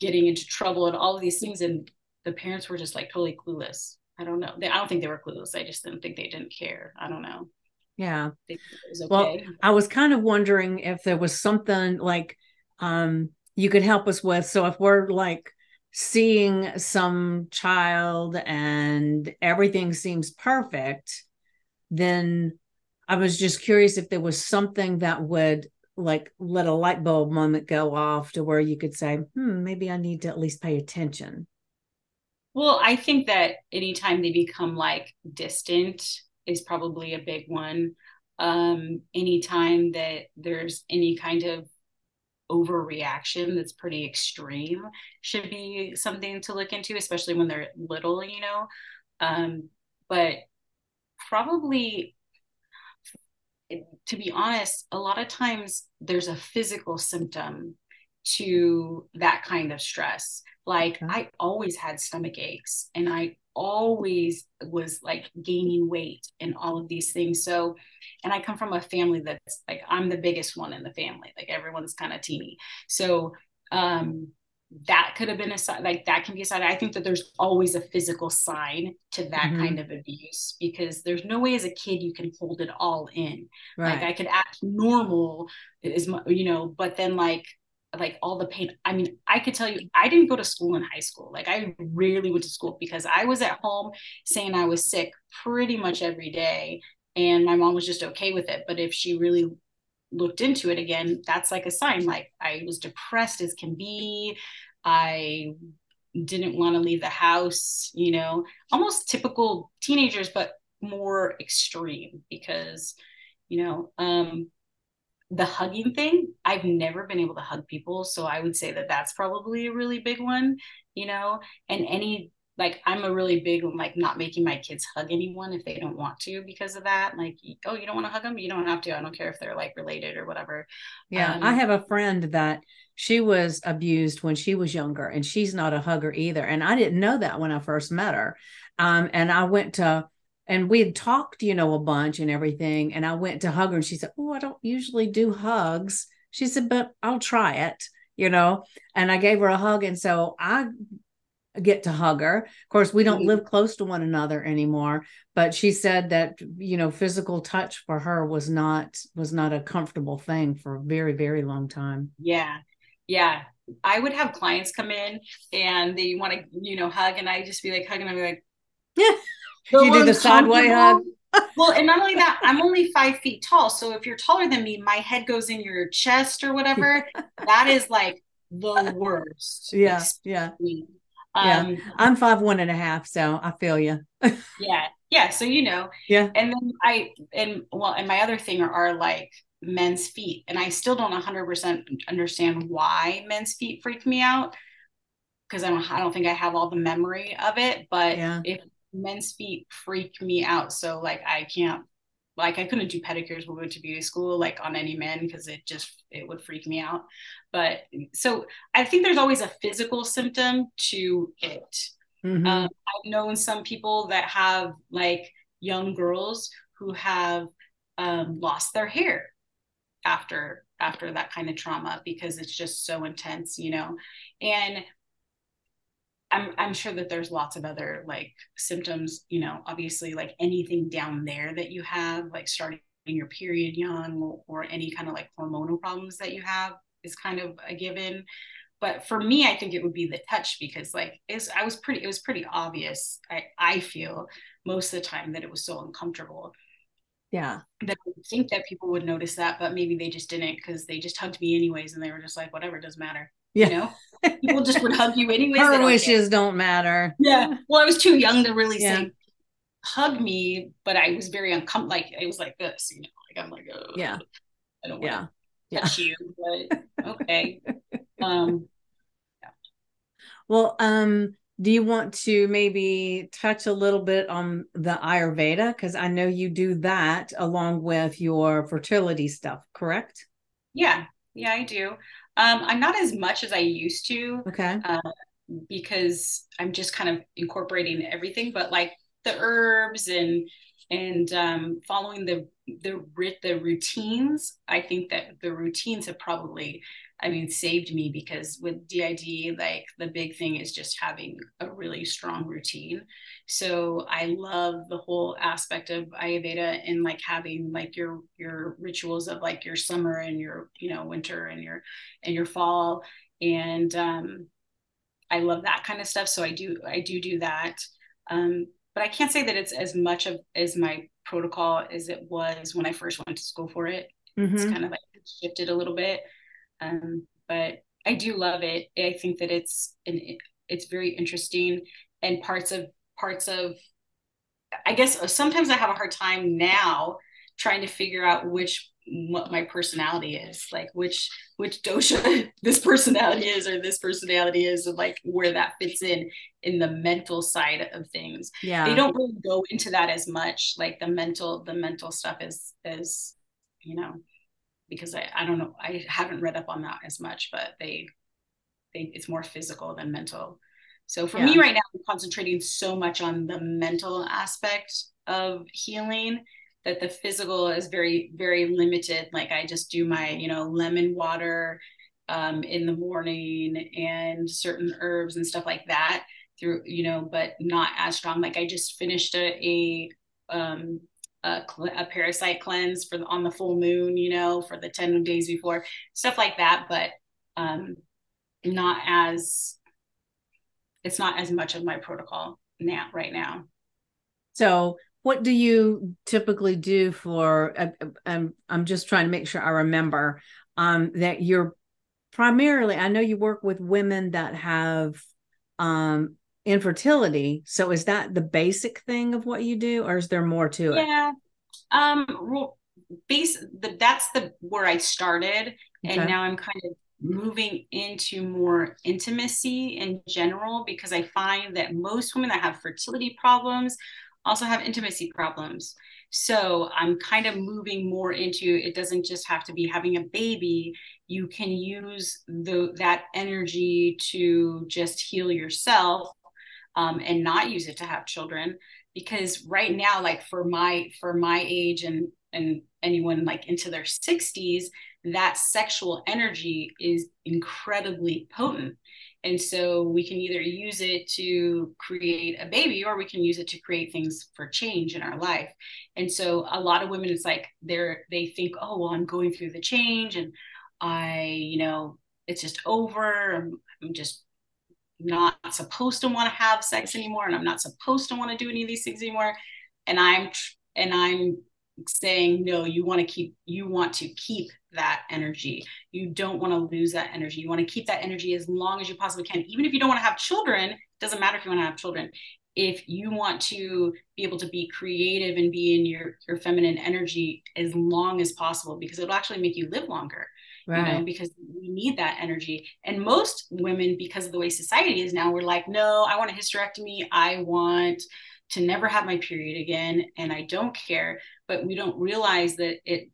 getting into trouble and all of these things and the parents were just like totally clueless I don't know. I don't think they were clueless. I just didn't think they didn't care. I don't know. Yeah. Okay. Well, I was kind of wondering if there was something like um, you could help us with. So if we're like seeing some child and everything seems perfect, then I was just curious if there was something that would like let a light bulb moment go off to where you could say, hmm, maybe I need to at least pay attention. Well, I think that anytime they become like distant is probably a big one. Um, anytime that there's any kind of overreaction that's pretty extreme should be something to look into, especially when they're little, you know. Um, but probably to be honest, a lot of times there's a physical symptom to that kind of stress. Like okay. I always had stomach aches and I always was like gaining weight and all of these things. So, and I come from a family that's like, I'm the biggest one in the family. Like everyone's kind of teeny. So, um, that could have been a sign like that can be a sign i think that there's always a physical sign to that mm-hmm. kind of abuse because there's no way as a kid you can hold it all in right. like i could act normal is you know but then like like all the pain. I mean, I could tell you, I didn't go to school in high school. Like I rarely went to school because I was at home saying I was sick pretty much every day. And my mom was just okay with it. But if she really looked into it again, that's like a sign. Like I was depressed as can be. I didn't want to leave the house, you know, almost typical teenagers, but more extreme because, you know, um, the hugging thing i've never been able to hug people so i would say that that's probably a really big one you know? And any like i'm a really big one, like not making my kids hug anyone if they don't want to because of that like oh you don't want to hug them you don't have to i don't care if they're like related or whatever. Yeah um, i have a friend that she was abused when she was younger and she's not a hugger either and i didn't know that when i first met her um, and i went to and we had talked, you know, a bunch and everything. And I went to hug her and she said, Oh, I don't usually do hugs. She said, But I'll try it, you know. And I gave her a hug. And so I get to hug her. Of course, we don't mm-hmm. live close to one another anymore, but she said that, you know, physical touch for her was not was not a comfortable thing for a very, very long time. Yeah. Yeah. I would have clients come in and they want to, you know, hug and I just be like hugging them like, yeah. *laughs* you do the sideway hug. *laughs* well, and not only that, I'm only five feet tall. So if you're taller than me, my head goes in your chest or whatever. *laughs* that is like the worst. Yeah, yeah. Um, yeah, I'm five one and a half, so I feel you. *laughs* yeah, yeah. So you know, yeah. And then I and well, and my other thing are, are like men's feet, and I still don't 100 percent understand why men's feet freak me out because I don't I don't think I have all the memory of it. But yeah. if men's feet freak me out, so like I can't like I couldn't do pedicures when we went to beauty school like on any men because it just it would freak me out. But so I think there's always a physical symptom to it. Mm-hmm. Um, I've known some people that have like young girls who have um, lost their hair after after that kind of trauma because it's just so intense, you know. And I'm I'm sure that there's lots of other like symptoms, you know, obviously like anything down there that you have, like starting your period young or, or any kind of like hormonal problems that you have is kind of a given. But for me, I think it would be the touch because like it's I was pretty it was pretty obvious, I, I feel most of the time that it was so uncomfortable. Yeah. That I think that people would notice that, but maybe they just didn't because they just hugged me anyways and they were just like, whatever, doesn't matter. Yeah. You know? people just would hug you anyways. Her don't wishes care. don't matter. Yeah. Well, I was too young to really yeah. say hug me, but I was very uncomfortable. Like it was like this, you know, like I'm like, oh, yeah, I don't want to touch you, but *laughs* okay. um, yeah. Well, um, do you want to maybe touch a little bit on the Ayurveda? Because I know you do that along with your fertility stuff, correct? Yeah, yeah, I do. Um, I'm not as much as I used to. Okay. Uh, because I'm just kind of incorporating everything, but like the herbs and and um, following the the the routines. I think that the routines have probably I mean, saved me because with DID, like the big thing is just having a really strong routine. So I love the whole aspect of Ayurveda and like having like your your rituals of like your summer and your you know winter and your and your fall and um, I love that kind of stuff. So I do I do do that. Um, but I can't say that it's as much of as my protocol as it was when I first went to school for it. Mm-hmm. It's kind of like shifted a little bit. Um, but I do love it. I think that it's an, it's very interesting and parts of parts of I guess uh, sometimes I have a hard time now trying to figure out which what my personality is like which which dosha *laughs* this personality is or this personality is and like where that fits in in the mental side of things yeah they don't really go into that as much like the mental the mental stuff is is you know because I, I don't know I haven't read up on that as much, but they they it's more physical than mental. So for yeah. me right now, I'm concentrating so much on the mental aspect of healing that the physical is very very limited. Like I just do my you know lemon water um, in the morning and certain herbs and stuff like that through you know, but not as strong. Like I just finished a, a um, a, a, parasite cleanse for the, on the full moon, you know, for the 10 days before, stuff like that, but um, not as, it's not as much of my protocol now, right now. So what do you typically do for, uh, uh I'm, I'm just trying to make sure I remember um, that you're primarily, I know you work with women that have um, infertility. So is that the basic thing of what you do, or is there more to it? Yeah. Um, base the, that's the where I started, okay. and now I'm kind of moving into more intimacy in general because I find that most women that have fertility problems also have intimacy problems. So I'm kind of moving more into it doesn't just have to be having a baby. You can use the that energy to just heal yourself um, and not use it to have children because right now like for my for my age and and anyone like into their 60s that sexual energy is incredibly potent. And so we can either use it to create a baby or we can use it to create things for change in our life. And so a lot of women it's like they're they think oh well i'm going through the change and i you know it's just over. I'm, I'm just not supposed to want to have sex anymore and I'm not supposed to want to do any of these things anymore. And I'm and I'm saying no you want to keep you want to keep that energy. You don't want to lose that energy. You want to keep that energy as long as you possibly can. Even if you don't want to have children doesn't matter if you want to have children. If you want to be able to be creative and be in your your feminine energy as long as possible because it'll actually make you live longer right. you know because we need that energy. And most women because of the way society is now we're like no i want a hysterectomy. I want to never have my period again and I don't care, but we don't realize that it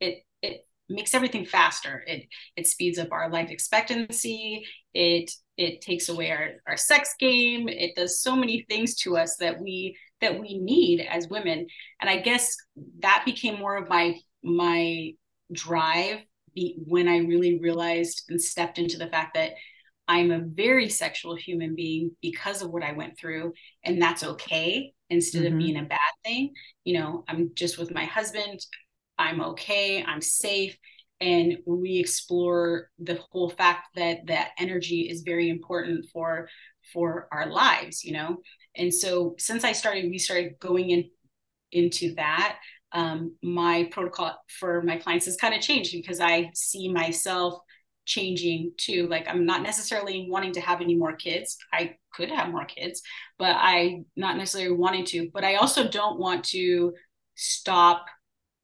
it it makes everything faster. It it speeds up our life expectancy. It it takes away our, our sex game. It does so many things to us that we that we need as women. And I guess that became more of my my drive when I really realized and stepped into the fact that I'm a very sexual human being because of what I went through, and that's okay instead mm-hmm. of being a bad thing. You know, I'm just with my husband, I'm okay, I'm safe. And we explore the whole fact that that energy is very important for for our lives, you know. And so since I started, we started going in into that. Um, my protocol for my clients has kind of changed because I see myself changing too. Like I'm not necessarily wanting to have any more kids. I could have more kids, but I not necessarily wanting to. But I also don't want to stop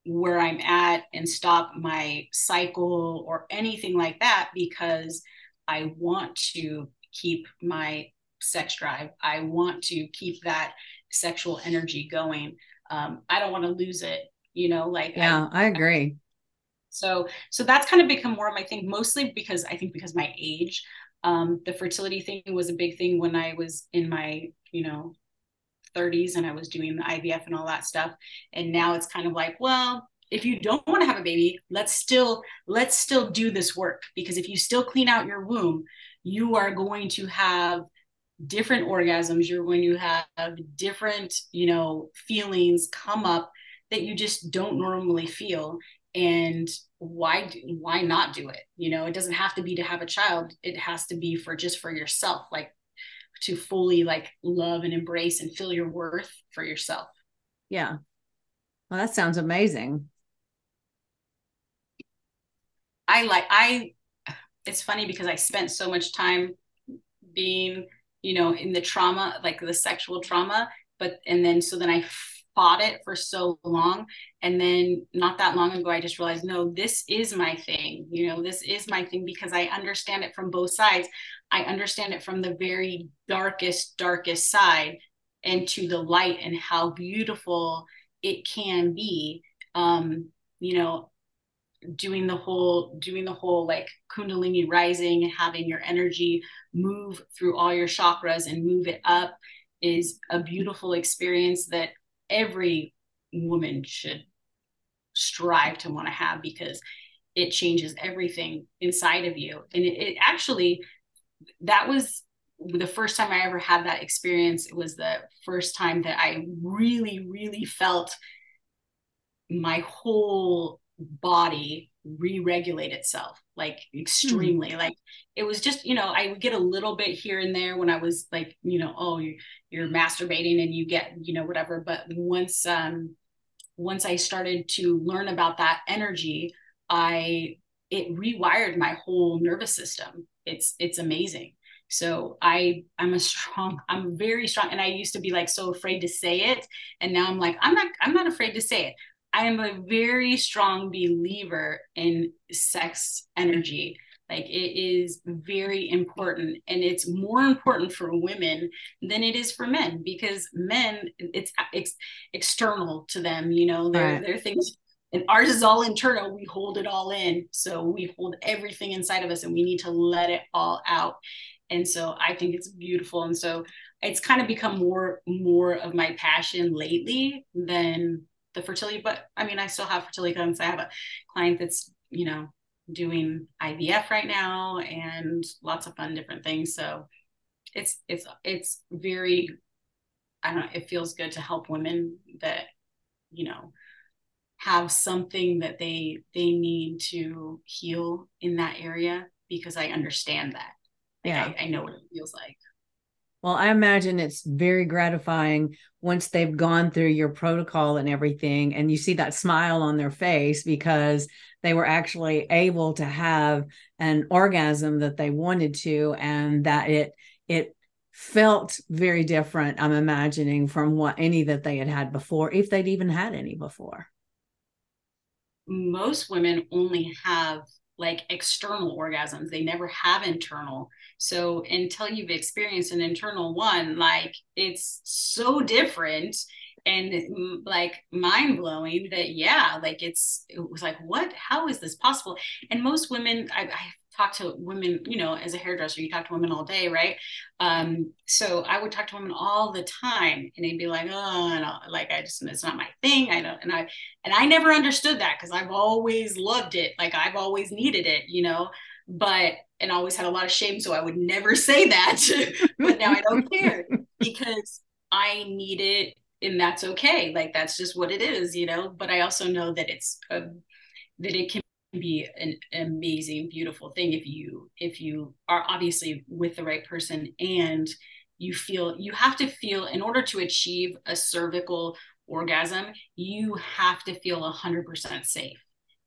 where I'm at and stop my cycle or anything like that because I want to keep my sex drive. I want to keep that sexual energy going. Um, I don't want to lose it. You know, like yeah, I, I agree. So so that's kind of become more of my thing, mostly because I think because my age. Um, the fertility thing was a big thing when I was in my, you know, 30s and I was doing the IVF and all that stuff. And now it's kind of like, well, if you don't want to have a baby, let's still let's still do this work because if you still clean out your womb, you are going to have different orgasms, you're going to have different, you know, feelings come up that you just don't normally feel and why why not do it? You know it doesn't have to be to have a child. It has to be for just for yourself like to fully like love and embrace and feel your worth for yourself. Yeah. Well that sounds amazing. I like i it's funny because i spent so much time being you know in the trauma like the sexual trauma but and then so then i fought it for so long. And then not that long ago i just realized no this is my thing. You know this is my thing because i understand it from both sides. I understand it from the very darkest darkest side and to the light and how beautiful it can be um you know doing the whole doing the whole like kundalini rising and having your energy move through all your chakras and move it up is a beautiful experience that every woman should strive to want to have because it changes everything inside of you. And it, it, actually that was the first time i ever had that experience. It was the first time that i really really felt my whole body re-regulate itself like extremely. Mm. like it was just you know i would get a little bit here and there when i was like you know oh you, you're masturbating and you get you know whatever. But once um once i started to learn about that energy i it rewired my whole nervous system. It's it's amazing. So i i'm a strong *laughs* i'm very strong and i used to be like so afraid to say it. And now i'm like i'm not i'm not afraid to say it I am a very strong believer in sex energy. Like it is very important, and it's more important for women than it is for men because men, it's, it's external to them. You know, they're, right. they're things and ours is all internal we hold it all in so we hold everything inside of us and we need to let it all out and so i think it's beautiful and so it's kind of become more more of my passion lately than the fertility, but I mean, I still have fertility clients. I have a client that's, you know, doing IVF right now and lots of fun different things. So it's it's it's very I don't know, it feels good to help women that, you know, have something that they they need to heal in that area because I understand that. Like, yeah. I, I know what it feels like. Well, I imagine it's very gratifying once they've gone through your protocol and everything, and you see that smile on their face because they were actually able to have an orgasm that they wanted to, and that it it felt very different. I'm imagining from what any that they had had before, if they'd even had any before. Most women only have like external orgasms. They never have internal. So until you've experienced an internal one, like it's so different and mm, like mind blowing that yeah, like it's it was like what? How is this possible? And most women, I, I talk to women, you know, as a hairdresser, you talk to women all day, right? Um, so I would talk to women all the time and they'd be like, oh, no, like I just, it's not my thing. I don't, and I, and I never understood that because I've always loved it. Like I've always needed it, you know, but, and always had a lot of shame. So I would never *laughs* say that, but now I don't care because I need it and that's okay. Like that's just what it is, you know, but I also know that it's, a, that it can be an amazing beautiful thing if you if you are obviously with the right person and you feel you have to feel in order to achieve a cervical orgasm you have to feel 100% safe.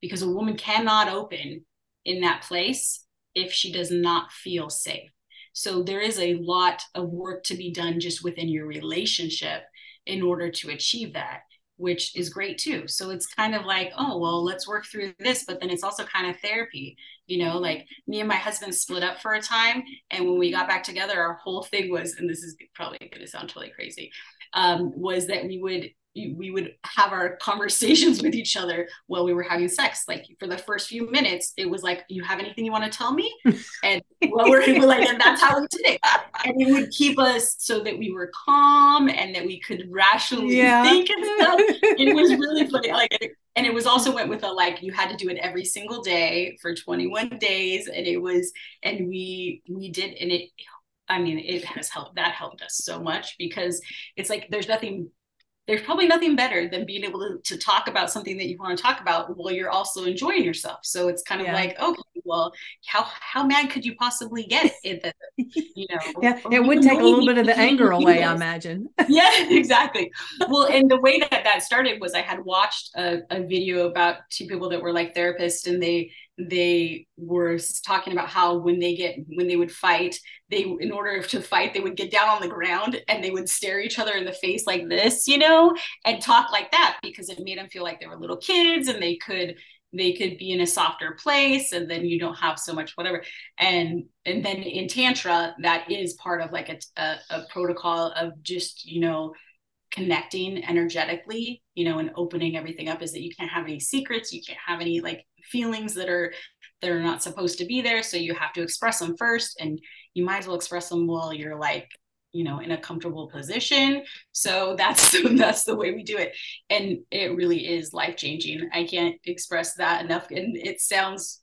Because a woman cannot open in that place if she does not feel safe. So there is a lot of work to be done just within your relationship in order to achieve that which is great too. So it's kind of like, oh, well, let's work through this, but then it's also kind of therapy. You know, like me and my husband split up for a time. And when we got back together, our whole thing was, and this is probably going to sound totally crazy, um, was that we would we would have our *laughs* conversations with each other while we were having sex. Like for the first few minutes, it was like, "You have anything you want to tell me?" *laughs* And well, we're, we're like, and that's how we did it. And it would keep us so that we were calm and that we could rationally yeah. think and stuff. *laughs* it was really funny. Like, and it was also went with a like you had to do it every single day for 21 days, and it was, and we we did, and it I mean, it has helped. That helped us so much because it's like there's nothing there's probably nothing better than being able to, to talk about something that you want to talk about while you're also enjoying yourself. So it's kind of yeah. like, okay, well, how how mad could you possibly get *laughs* it? That, you know, yeah, it would take a little bit of the anger away, I imagine. *laughs* yeah, exactly. Well, and the way that that started was I had watched a, a video about two people that were like therapists, and they they were talking about how when they get when they would fight they in order to fight they would get down on the ground and they would stare each other in the face like this you know and talk like that because it made them feel like they were little kids and they could they could be in a softer place and then you don't have so much whatever. And and then in tantra that is part of like a, a, a protocol of just you know connecting energetically you know and opening everything up is that you can't have any secrets you can't have any like feelings that are that are not supposed to be there so you have to express them first and you might as well express them while you're like you know in a comfortable position. So that's *laughs* that's the way we do it and it really is life changing i can't express that enough and it sounds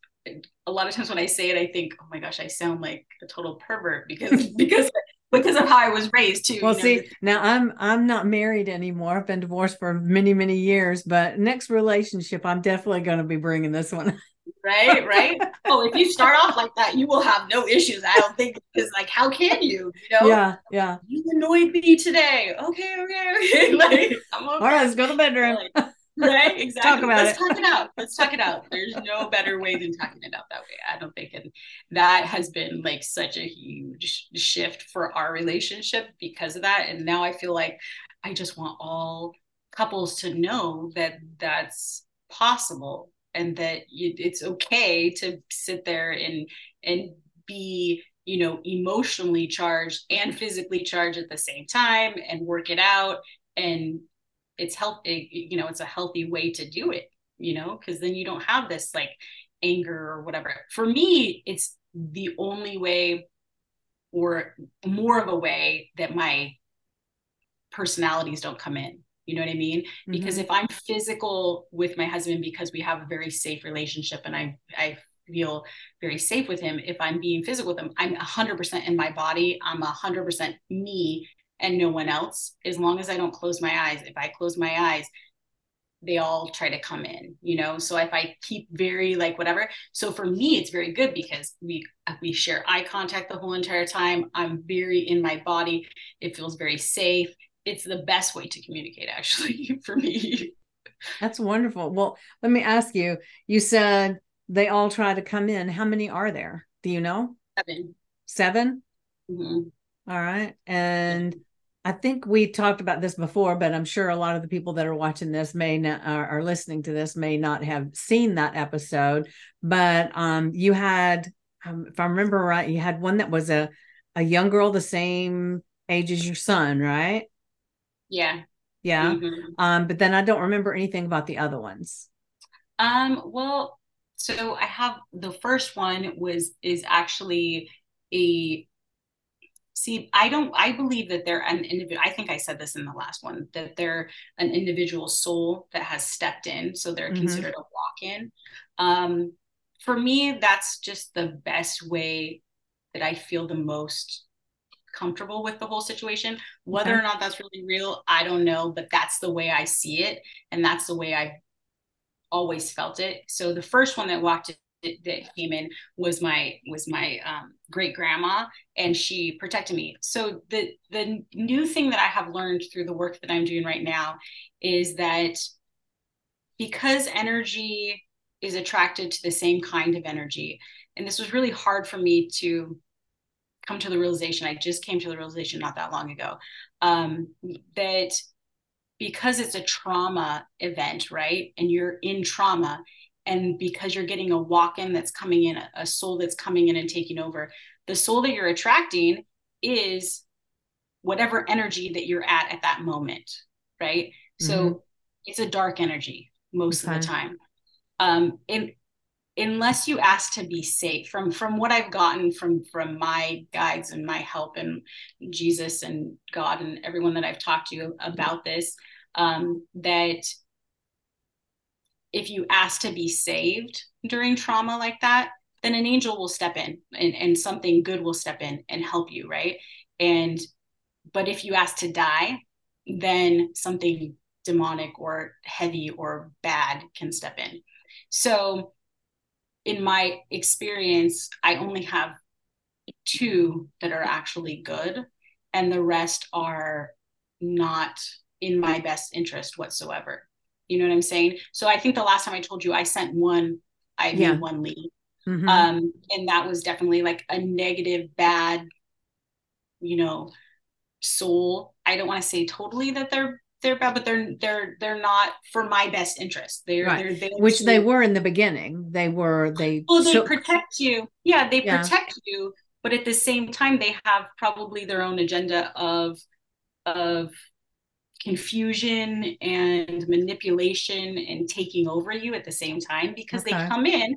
a lot of times when i say it i think oh my gosh i sound like a total pervert because *laughs* because because of how I was raised too. Well, you know? see, now I'm I'm not married anymore. I've been divorced for many many years, but next relationship, I'm definitely going to be bringing this one. right, *laughs* right. oh, if you start off like that, you will have no issues. I don't think because like, how can you? You know? Yeah, yeah. You annoyed me today. Okay, okay, okay. *laughs* like, I'm okay. All right, let's go to the bedroom. Like, right *laughs* exactly. talk about let's it. talk it out. Let's talk it out. There's no better way than talking it out that way. I don't think and that has been like such a huge shift for our relationship because of that. And now i feel like i just want all couples to know that that's possible and that it's okay to sit there and and be you know emotionally charged and physically charged at the same time and work it out and it's health you know it's a healthy way to do it you know because then you don't have this like anger or whatever for me it's the only way or more of a way that my personalities don't come in you know what i mean mm-hmm. because if i'm physical with my husband because we have a very safe relationship and i i feel very safe with him if i'm being physical with him i'm 100% in my body i'm 100% me and no one else as long as i don't close my eyes if i close my eyes they all try to come in you know? So if i keep very like whatever so for me it's very good because we we share eye contact the whole entire time. I'm very in my body. It feels very safe. It's the best way to communicate actually *laughs* for me. That's wonderful. Well let me ask you you said they all try to come in. How many are there? Do you know? Seven. 7 mm-hmm. all right. And I think we talked about this before, but I'm sure a lot of the people that are watching this may not are, listening to this may not have seen that episode. But um, you had, um, if I remember right, you had one that was a a young girl the same age as your son, right? Yeah. Yeah. Mm-hmm. Um, but then I don't remember anything about the other ones. Um, well, so I have the first one was is actually a see i don't i believe that they're an individual i think i said this in the last one that they're an individual soul that has stepped in so they're mm-hmm. considered a walk-in um, for me that's just the best way that i feel the most comfortable with the whole situation whether okay. or not that's really real i don't know but that's the way i see it and that's the way I've always felt it so the first one that walked that came in was my was my um, great grandma and she protected me. So the the new thing that i have learned through the work that i'm doing right now is that because energy is attracted to the same kind of energy and this was really hard for me to come to the realization i just came to the realization not that long ago um, that because it's a trauma event right and you're in trauma and because you're getting a walk-in that's coming in a soul that's coming in and taking over the soul that you're attracting is whatever energy that you're at at that moment right mm-hmm. so it's a dark energy most okay. of the time um and unless you ask to be safe from from what i've gotten from from my guides and my help and jesus and god and everyone that i've talked to about this um that if you ask to be saved during trauma like that, then an angel will step in and, and something good will step in and help you, right? And but if you ask to die, then something demonic or heavy or bad can step in. So in my experience, I only have two that are actually good, and the rest are not in my best interest whatsoever. You know what I'm saying? So I think the last time I told you I sent one, I yeah. made one lead. Mm-hmm. Um, and that was definitely like a negative, bad, you know, soul. I don't want to say totally that they're they're bad, but they're they're they're not for my best interest. They're right. they're which to, they were in the beginning. They were they well they so, protect you. Yeah, they yeah. protect you, but at the same time they have probably their own agenda of of confusion and manipulation and taking over you at the same time because okay. they come in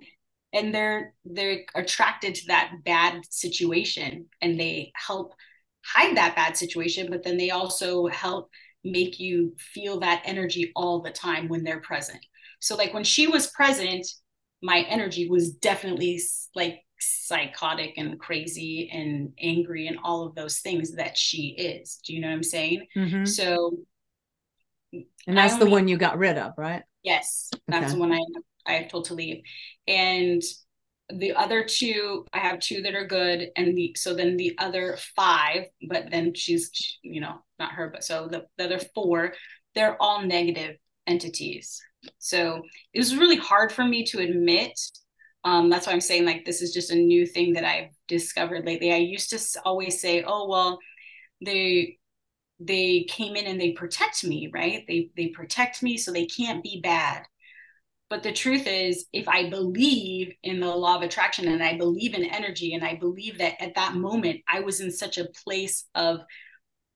and they're they're attracted to that bad situation and they help hide that bad situation but then they also help make you feel that energy all the time when they're present so like when she was present my energy was definitely like psychotic and crazy and angry and all of those things that she is do you know what i'm saying mm-hmm. so and that's the one you got rid of, right? Yes, that's okay. the one I I told to leave. And the other two, I have two that are good, and the so then the other five, but then she's you know not her, but so the, the other four, they're all negative entities. So it was really hard for me to admit. Um, that's why I'm saying like this is just a new thing that I've discovered lately. I used to always say, oh well, they they came in and they protect me right? They they protect me so they can't be bad. But the truth is if i believe in the law of attraction and i believe in energy and i believe that at that moment i was in such a place of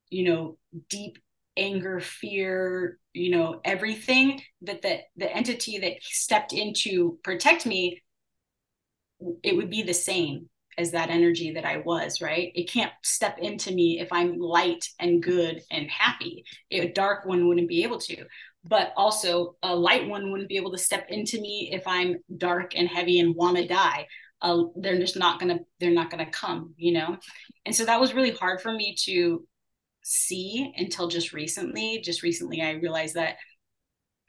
you know deep anger fear you know everything that the the entity that stepped in to protect me it would be the same as that energy that I was, right? It can't step into me if I'm light and good and happy. A dark one wouldn't be able to. But also, a light one wouldn't be able to step into me if I'm dark and heavy and want to die. Uh, they're just not gonna. They're not gonna come, you know. And so that was really hard for me to see until just recently. Just recently, I realized that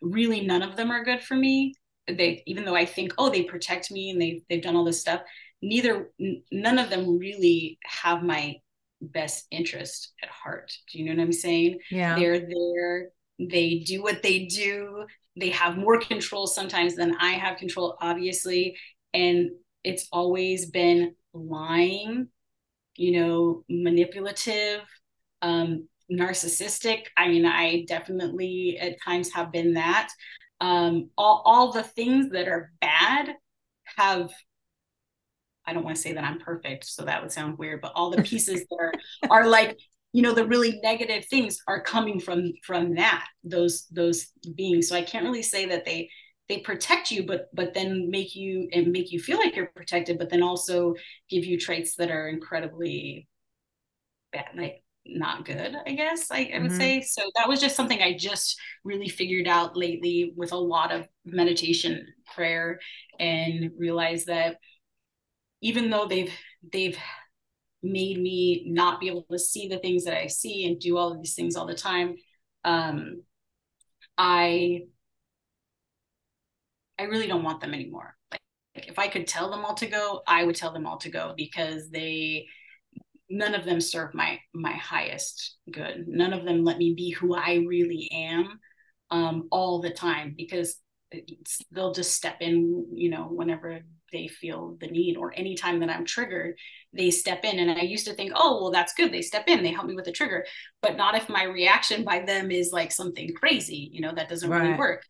really none of them are good for me they even though i think oh they protect me and they they've done all this stuff neither n- none of them really have my best interest at heart. Do you know what i'm saying? Yeah. They're there. They do what they do. They have more control sometimes than i have control obviously. And it's always been lying you know manipulative um narcissistic. I mean i definitely at times have been that. Um all, all the things that are bad have I don't want to say that I'm perfect, so that would sound weird, but all the *laughs* pieces that are are like, you know, the really negative things are coming from from that, those those beings. So I can't really say that they they protect you, but but then make you and make you feel like you're protected, but then also give you traits that are incredibly bad, like not good, I guess I, I would mm-hmm. say. So that was just something I just really figured out lately with a lot of meditation, prayer, and realized that even though they've they've made me not be able to see the things that I see and do all of these things all the time, um, I I really don't want them anymore. Like, if I could tell them all to go, I would tell them all to go because they none of them serve my my highest good. None of them let me be who I really am um, all the time because they'll just step in, you know, whenever they feel the need or anytime that I'm triggered, they step in. And I used to think, oh, well, that's good. They step in, they help me with the trigger, but not if my reaction by them is like something crazy, you know, that doesn't right. really work.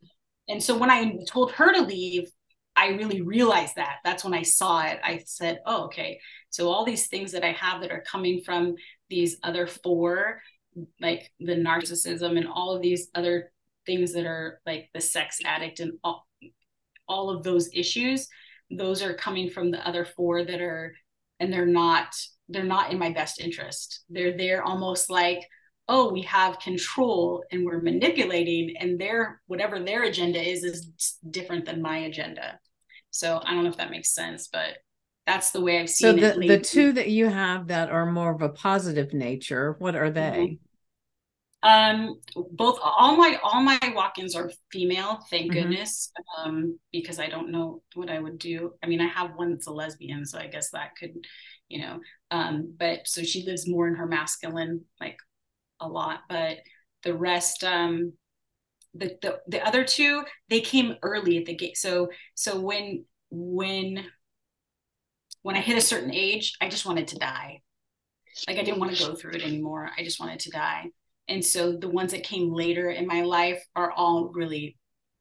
And so when I told her to leave, I really realized that. That's when I saw it. I said, oh, okay. So all these things that I have that are coming from these other four, like the narcissism and all of these other things that are like the sex addict and all, all of those issues those are coming from the other four that are and they're not they're not in my best interest they're there almost like oh we have control and we're manipulating and their whatever their agenda is is different than my agenda so i don't know if that makes sense but that's the way i've seen it. so the, it the two that you have that are more of a positive nature what are they mm-hmm. Um, both all my all my walk-ins are female, thank mm-hmm. goodness. Um, because I don't know what I would do. I mean, I have one that's a lesbian, so I guess that could, you know. Um, but so she lives more in her masculine, like a lot. But the rest, um, the the the other two, they came early at the gate. So so when when when I hit a certain age, I just wanted to die. Like I didn't want to go through it anymore. I just wanted to die and so the ones that came later in my life are all really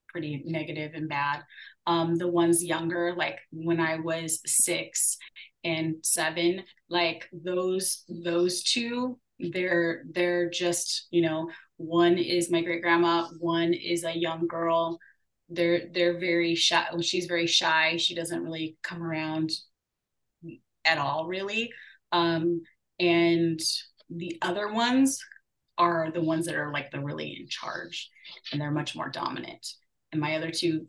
pretty negative and bad. Um, the ones younger like when i was six and seven like those those two they're they're just you know one is my great grandma one is a young girl. They're they're very shy she's very shy. She doesn't really come around at all really. Um and the other ones are the ones that are like the really in charge and they're much more dominant. And my other two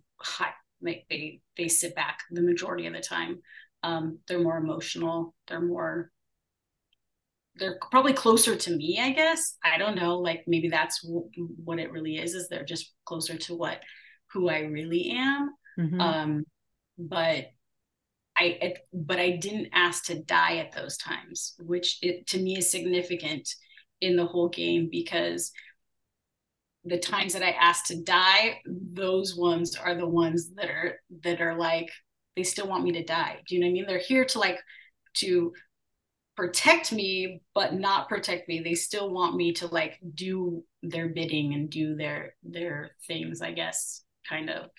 like they they sit back the majority of the time. Um, they're more emotional. They're more they're probably closer to me i guess. I don't know. Like maybe that's w- what it really is is they're just closer to what who i really am. Mm-hmm. um but I, it, but I didn't ask to die at those times, which it, to me is significant in the whole game because the times that I asked to die, those ones are the ones that are that are like they still want me to die. Do you know what I mean? They're here to like to protect me, but not protect me. They still want me to like do their bidding and do their their things, I guess, kind of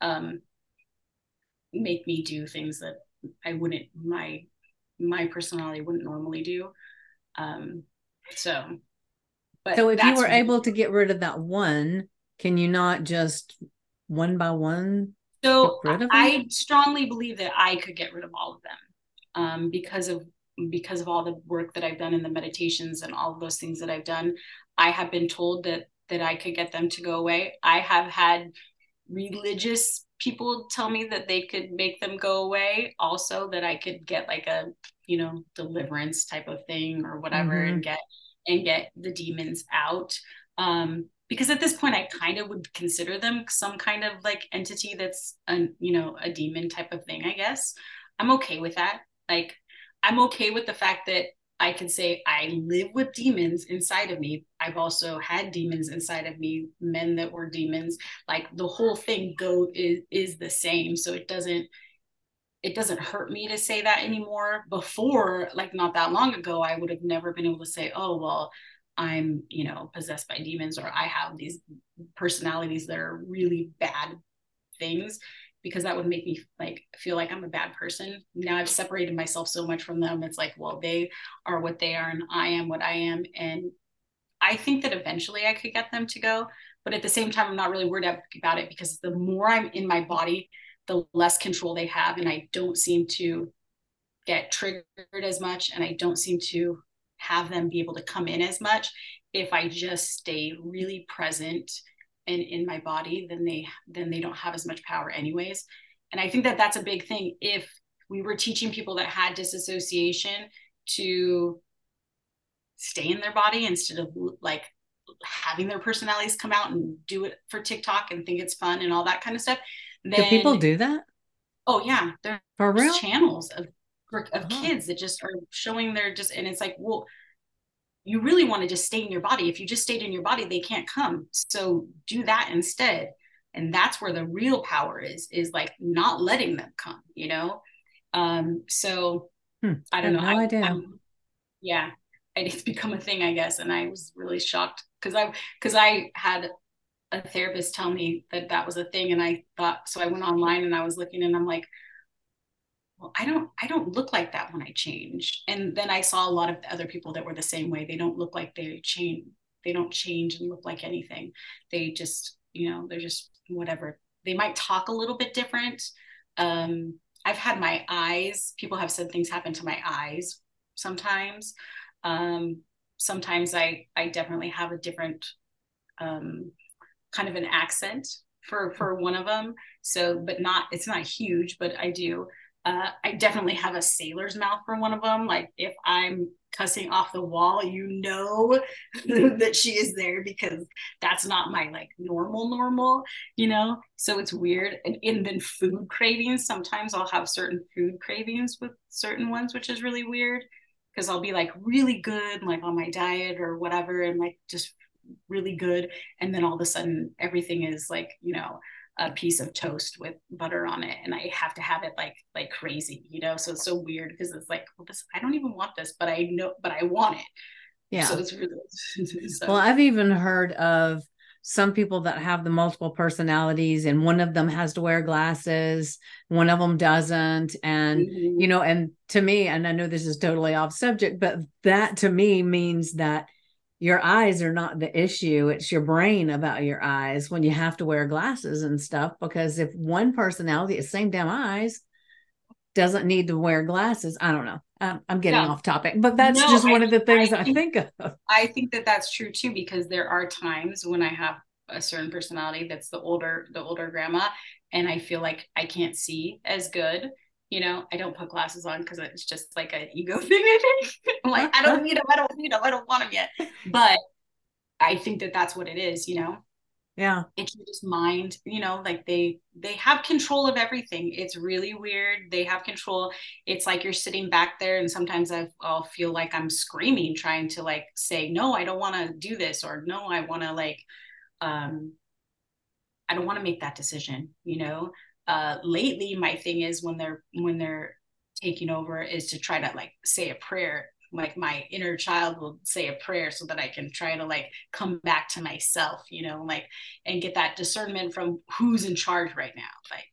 um make me do things that I wouldn't my my personality wouldn't normally do. Um so, but so if you were able to get rid of that one, can you not just one by one? So I strongly believe that I could get rid of all of them um, because of because of all the work that I've done in the meditations and all of those things that I've done. I have been told that that I could get them to go away. I have had religious people tell me that they could make them go away also that i could get like a you know deliverance type of thing or whatever mm-hmm. and get and get the demons out. Um because at this point I kind of would consider them some kind of like entity that's a you know a demon type of thing I guess. I'm okay with that. Like I'm okay with the fact that I can say I live with demons inside of me. I've also had demons inside of me, men that were demons. Like the whole thing go is is the same. So it doesn't it doesn't hurt me to say that anymore. Before, like not that long ago, I would have never been able to say, oh well, I'm, you know, possessed by demons or I have these personalities that are really bad things because that would make me like feel like I'm a bad person. Now I've separated myself so much from them. It's like, well, they are what they are and I am what I am. And I think that eventually I could get them to go. But at the same time, I'm not really worried about it because the more I'm in my body, the less control they have. And I don't seem to get triggered as much. And I don't seem to have them be able to come in as much if I just stay really present and in my body then they then they don't have as much power anyways and i think that that's a big thing if we were teaching people that had disassociation to stay in their body instead of like having their personalities come out and do it for TikTok and think it's fun and all that kind of stuff. Then, do people do that? Oh yeah, there's for real channels of of oh. kids that just are showing their just and it's like well you really want to just stay in your body. If you just stayed in your body, they can't come. So do that instead. And that's where the real power is, is like not letting them come, you know? Um, so hmm. I don't I know. No I, idea. I'm, yeah, it's become a thing, I guess. And I was really shocked because I, because I had a therapist tell me that that was a thing. And I thought, so I went online and I was looking and I'm like, well, I don't I don't look like that when I change. And then I saw a lot of other people that were the same way. They don't look like they change. They don't change and look like anything. They just, you know, they're just whatever. They might talk a little bit different. Um, I've had my eyes, people have said things happen to my eyes sometimes. Um, sometimes I I definitely have a different um, kind of an accent for for one of them. So, but not it's not huge, but I do. Uh, I definitely have a sailor's mouth for one of them. Like if I'm cussing off the wall, you know *laughs* that she is there because that's not my like normal normal, you know. So it's weird. And, and then food cravings. Sometimes I'll have certain food cravings with certain ones, which is really weird because I'll be like really good, like on my diet or whatever, and like just really good, and then all of a sudden everything is like you know a piece of toast with butter on it and i have to have it like like crazy you know so it's so weird because it's like well this i don't even want this but i know but i want it yeah so it's really *laughs* so. well i've even heard of some people that have the multiple personalities and one of them has to wear glasses one of them doesn't and mm-hmm. you know and to me and i know this is totally off subject but that to me means that your eyes are not the issue it's your brain about your eyes when you have to wear glasses and stuff because if one personality is same damn eyes doesn't need to wear glasses i don't know. I'm, I'm getting off topic but that's no, just one I, of the things I think, I think of. I think that that's true too because there are times when i have a certain personality that's the older the older grandma and i feel like i can't see as good you know i don't put glasses on because it's just like an ego *laughs* thing i think. I'm like i don't need them i don't need them i don't want them yet. *laughs* But i think that that's what it is you know? Yeah. It's just mind you know like they they have control of everything. It's really weird. They have control. It's like you're sitting back there and sometimes i will feel like i'm screaming trying to like say no i don't want to do this or no i want to like um i don't want to make that decision you know uh, lately my thing is when they're when they're taking over is to try to like say a prayer like my inner child will say a prayer so that I can try to like come back to myself, you know, like and get that discernment from who's in charge right now. Like,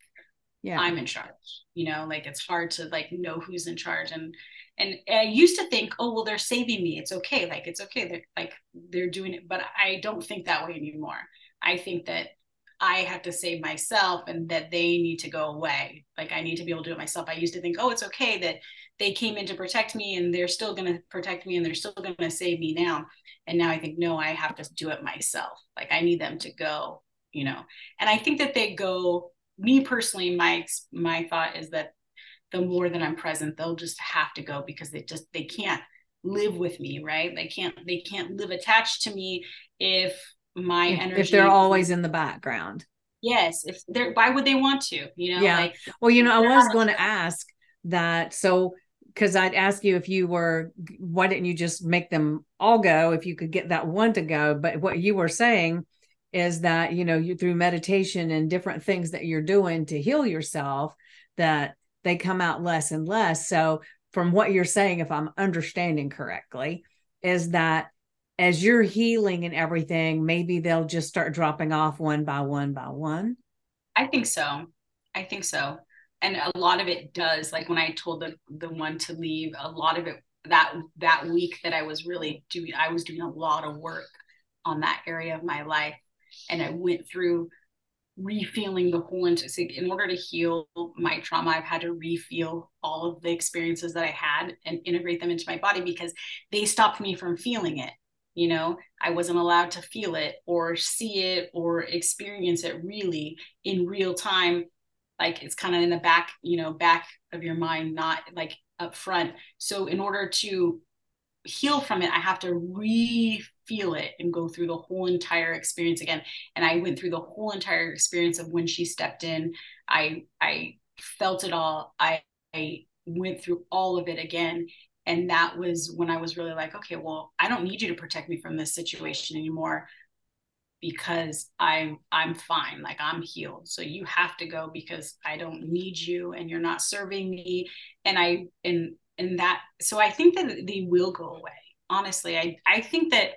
yeah, I'm in charge, you know, like it's hard to like know who's in charge. And and I used to think, oh well, they're saving me. It's okay. Like it's okay. They're like they're doing it, but I don't think that way anymore. I think that I have to save myself and that they need to go away. Like I need to be able to do it myself. I used to think, oh, it's okay that they came in to protect me and they're still going to protect me and they're still going to save me now. And now I think, no, I have to do it myself. Like I need them to go, you know. And I think that they go. Me personally, my my thought is that the more that I'm present, they'll just have to go because they just they can't live with me, right? They can't they can't live attached to me if my if, energy if they're always in the background. Yes if they're why would they want to you know yeah. like well you know i was going to ask that so because i'd ask you if you were why didn't you just make them all go if you could get that one to go? But what you were saying is that you know you through meditation and different things that you're doing to heal yourself that they come out less and less. So from what you're saying if i'm understanding correctly is that as you're healing and everything maybe they'll just start dropping off one by one by one? I think so. I think so. And a lot of it does like when i told the the one to leave a lot of it that that week that i was really doing i was doing a lot of work on that area of my life. And I went through refeeling the whole in order to heal my trauma i've had to refeel all of the experiences that i had and integrate them into my body because they stopped me from feeling it you know i wasn't allowed to feel it or see it or experience it really in real time. Like it's kind of in the back you know back of your mind not like up front. So in order to heal from it i have to re feel it and go through the whole entire experience again. And i went through the whole entire experience of when she stepped in. I i felt it all. I i went through all of it again and that was when i was really like okay well i don't need you to protect me from this situation anymore because i'm i'm fine. Like i'm healed. So you have to go because i don't need you and you're not serving me. And i and and that so i think that they will go away. Honestly i i think that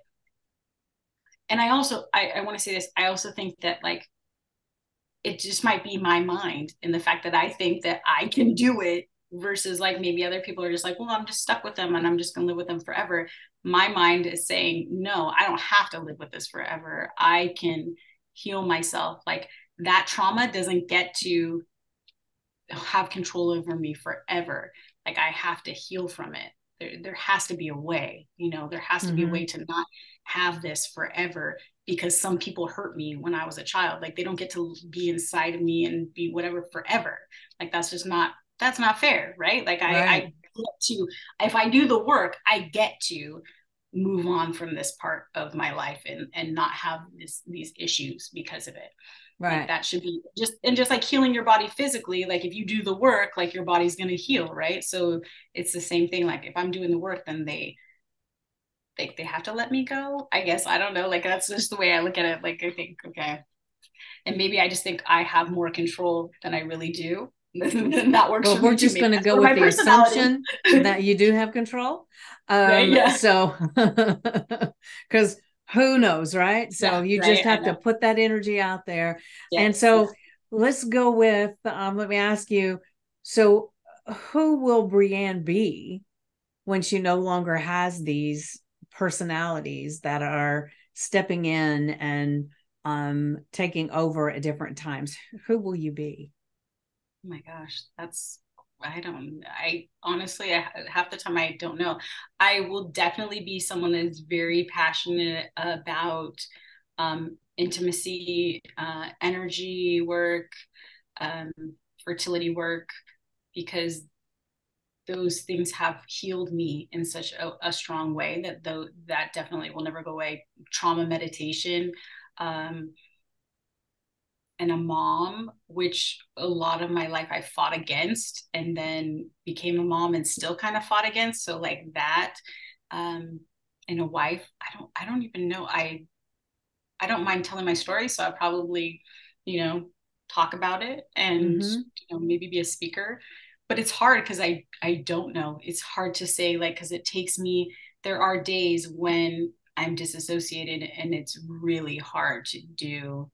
and I also I, I want to say this. I also think that like it just might be my mind and the fact that I think that I can do it versus like maybe other people are just like, well, I'm just stuck with them and I'm just gonna live with them forever. My mind is saying, no, I don't have to live with this forever. I can heal myself. Like that trauma doesn't get to have control over me forever. Like I have to heal from it. There, there has to be a way, you know, there has to mm-hmm. be a mm-hmm. way to not have this forever because some people hurt me when I was a child. Like they don't get to be inside of me and be whatever forever. Like that's just not that's not fair, right? Like I, right. I get to if I do the work, I get to move on from this part of my life and and not have this these issues because of it. Right. Like that should be just and just like healing your body physically, like if you do the work, like your body's gonna heal, right? So it's the same thing. Like if I'm doing the work, then they think they have to let me go. I guess I don't know. Like that's just the way I look at it. Like I think, okay. And maybe I just think I have more control than I really do. *laughs* that works. Well, we're just going to go with the assumption *laughs* that you do have control. Um, yeah, yeah. So, *laughs* because who knows, right? So yeah, you right, just have to put that energy out there. And so let's go with. Um, let me ask you. So, who will Brianne be when she no longer has these personalities that are stepping in and um, taking over at different times, who will you be? Oh my gosh, that's I don't I honestly I, half the time I don't know. I will definitely be someone that's very passionate about um, intimacy, uh, energy work, um, fertility work, because those things have healed me in such a, a strong way that though that definitely will never go away trauma meditation um, and a mom which a lot of my life i fought against and then became a mom and still kind of fought against so like that um, and a wife i don't i don't even know i i don't mind telling my story so i probably you know talk about it and mm-hmm. you know maybe be a speaker but it's hard because I I don't know. It's hard to say like because it takes me. There are days when I'm disassociated and it's really hard to do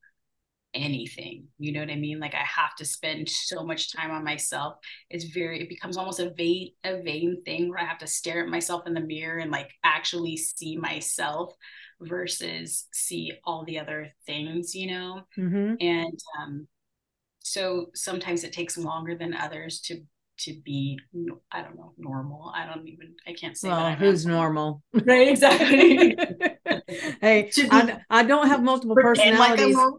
anything. You know what I mean? Like I have to spend so much time on myself. It's very it becomes almost a vain a vain thing where I have to stare at myself in the mirror and like actually see myself versus see all the other things, you know? Mm-hmm. And um so sometimes it takes longer than others to to be i don't know normal i don't even i can't say well who's normal *laughs* right exactly *laughs* hey *laughs* I, I don't have multiple personalities like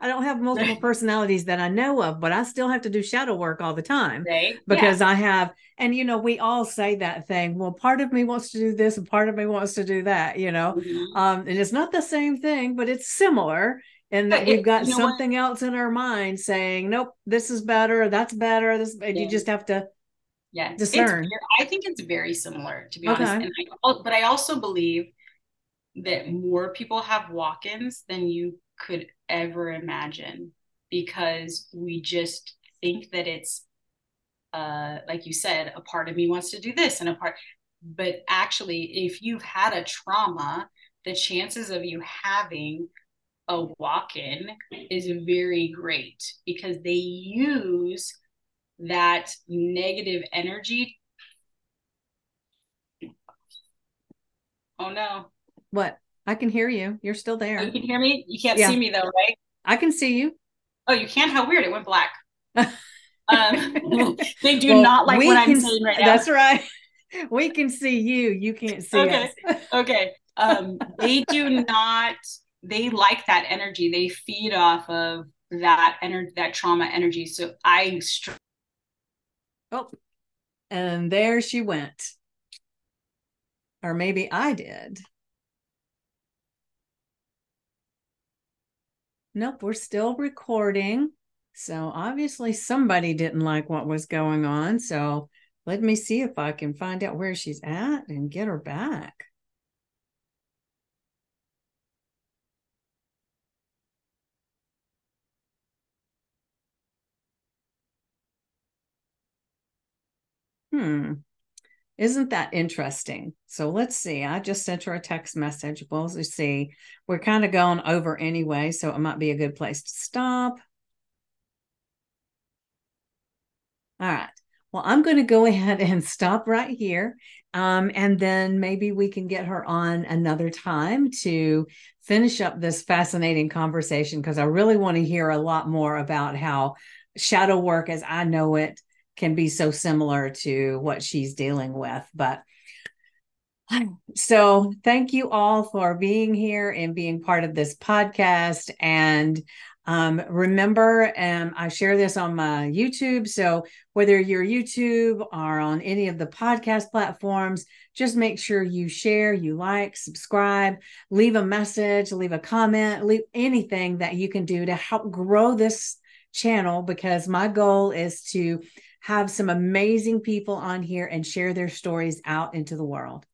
I don't have multiple Right. personalities that I know of, but I still have to do shadow work all the time Right. because I have, and you know, we all say that thing. Well, part of me wants to do this, and part of me wants to do that. You know, yeah. Mhm. um, and it's not the same thing, but it's similar. And that Yeah, we've got you know what? something else in our mind saying, "Nope, this is better. That's better." This, and you just have to. yeah discern. i think it's very similar to be Okay. honest and I, but i also believe that more people have walk-ins than you could ever imagine because we just think that it's uh like you said a part of me wants to do this and a part but actually if you've had a trauma the chances of you having a walk-in is very great because they use that negative energy. Oh no. What? I can hear you. You're still Oh, there. you can hear me? You can't Yeah. see me though, right? I can see you. Oh, you can't. How weird. It went black. *laughs* Um, *laughs* they do Well, not like what I'm saying right now. That's right. *laughs* We can see you. You can't see Okay. us. okay. Um, they do not, they like that energy. They feed off of that energy, that trauma energy. So I, str- Oh, and there she went. Or maybe I did. Nope, we're still recording. So obviously somebody didn't like what was going on. So let me see if I can find out where she's at and get her back. Hmm. Isn't that interesting? So let's see. I just sent her a text message. We'll see. We're kind of going over anyway, so it might be a good place to stop. All right. Well, I'm going to go *laughs* ahead and stop right here. Um, and then maybe we can get her on another time to finish up this fascinating conversation because I really want to hear a lot more about how shadow work, as I know it, can be so similar to what she's dealing with. But *sighs* so thank you all for being here and being part of this podcast. And um, remember, um, I share this on my YouTube. So whether you're YouTube or on any of the podcast platforms, just make sure you share, you like, subscribe, leave a message, leave a comment, leave anything that you can do to help grow this channel because my goal is to have some amazing people on here and share their stories out into the world.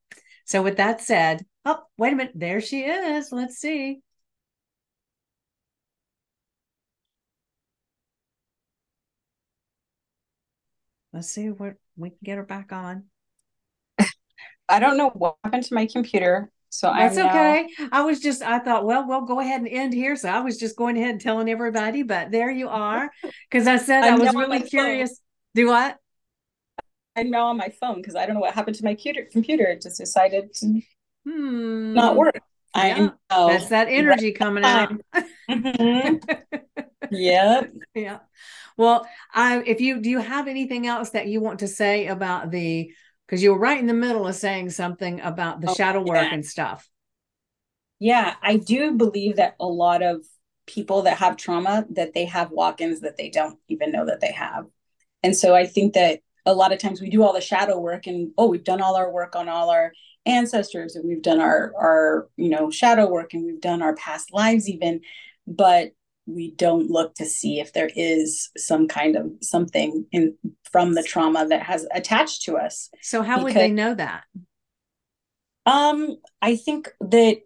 So, with that said, oh, wait a minute, there she is. Let's see. Let's see what we can get her back on. I don't know what happened to my computer. So That's I'm now, okay. I was just, I thought, well, we'll go ahead and end here. So I was just going ahead and telling everybody, but there you are. Because I said *laughs* I was really curious. phone. Do what? I'm now on my phone because I don't know what happened to my computer. Computer It just decided to Hmm. not work. I Yeah, know. That's that energy coming out. *laughs* Mhm. Yep. *laughs* yeah. Well, I if you do you have anything else that you want to say about the because you were right in the middle of saying something about the Oh, shadow work yeah. and stuff. Yeah, I do believe that a lot of people that have trauma that they have walk-ins that they don't even know that they have. And so I think that a lot of times we do all the shadow work and oh, we've done all our work on all our ancestors and we've done our our, you know, shadow work and we've done our past lives even, but we don't look to see if there is some kind of something in from the trauma that has attached to us. So how would they know that? Um, I think that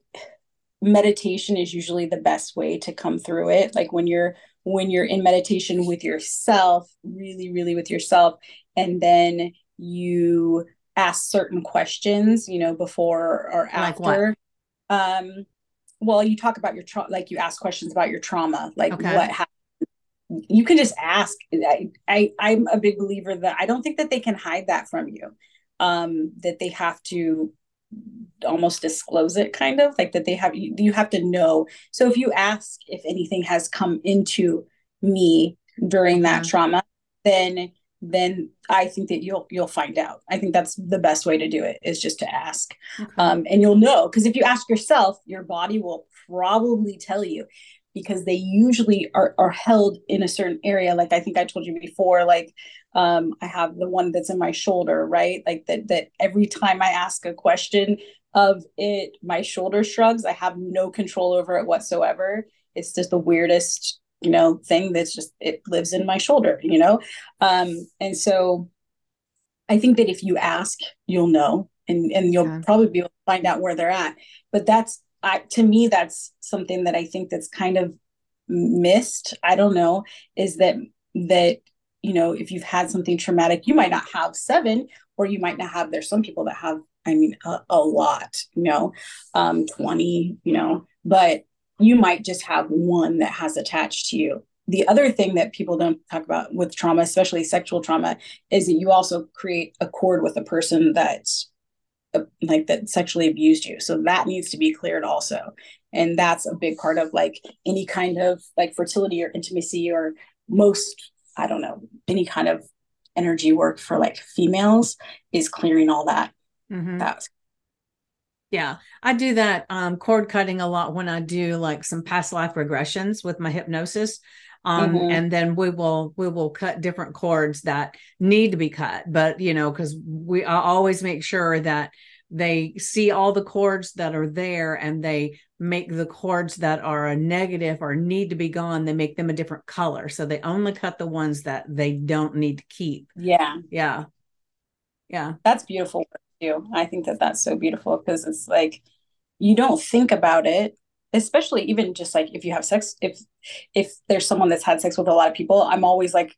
meditation is usually the best way to come through it. Like when you're when you're in meditation with yourself, really, really with yourself, and then you ask certain questions, you know, before or Like after. Um, well, you talk about your trauma, like you ask questions about your trauma, like Okay. what happened. You can just ask. I, I I'm a big believer that I don't think that they can hide that from you. Um, that they have to almost disclose it kind of like that they have you, you have to know so if you ask if anything has come into me during that Mhm. trauma then then i think that you'll you'll find out i think that's the best way to do it is just to ask Okay. um, and you'll know because if you ask yourself your body will probably tell you because they usually are, are held in a certain area like i think i told you before like um, i have the one that's in my shoulder right? Like that that every time i ask a question of it my shoulder shrugs. I have no control over it whatsoever. It's just the weirdest you know thing that's just it lives in my shoulder you know? Um and so i think that if you ask you'll know and and you'll yeah. probably be able to find out where they're at. But that's I, to me that's something that i think that's kind of missed. I don't know is that that you know if you've had something traumatic you might not have seven or you might not have there's some people that have i mean a, a lot you know um 20 you know but you might just have one that has attached to you. The other thing that people don't talk about with trauma especially sexual trauma is that you also create a cord with a person that's like that sexually abused you. So that needs to be cleared also. And that's a big part of like any kind of like fertility or intimacy or most i don't know any kind of energy work for like females is clearing all that mm-hmm. that's yeah i do that um cord cutting a lot when i do like some past life regressions with my hypnosis um, mm-hmm. and then we will we will cut different cords that need to be cut but you know because we I always make sure that they see all the cords that are there and they make the cords that are a negative or need to be gone they make them a different color. So they only cut the ones that they don't need to keep. Yeah. Yeah. Yeah. That's beautiful too. I think that that's so beautiful because it's like you don't think about it especially even just like if you have sex if if there's someone that's had sex with a lot of people i'm always like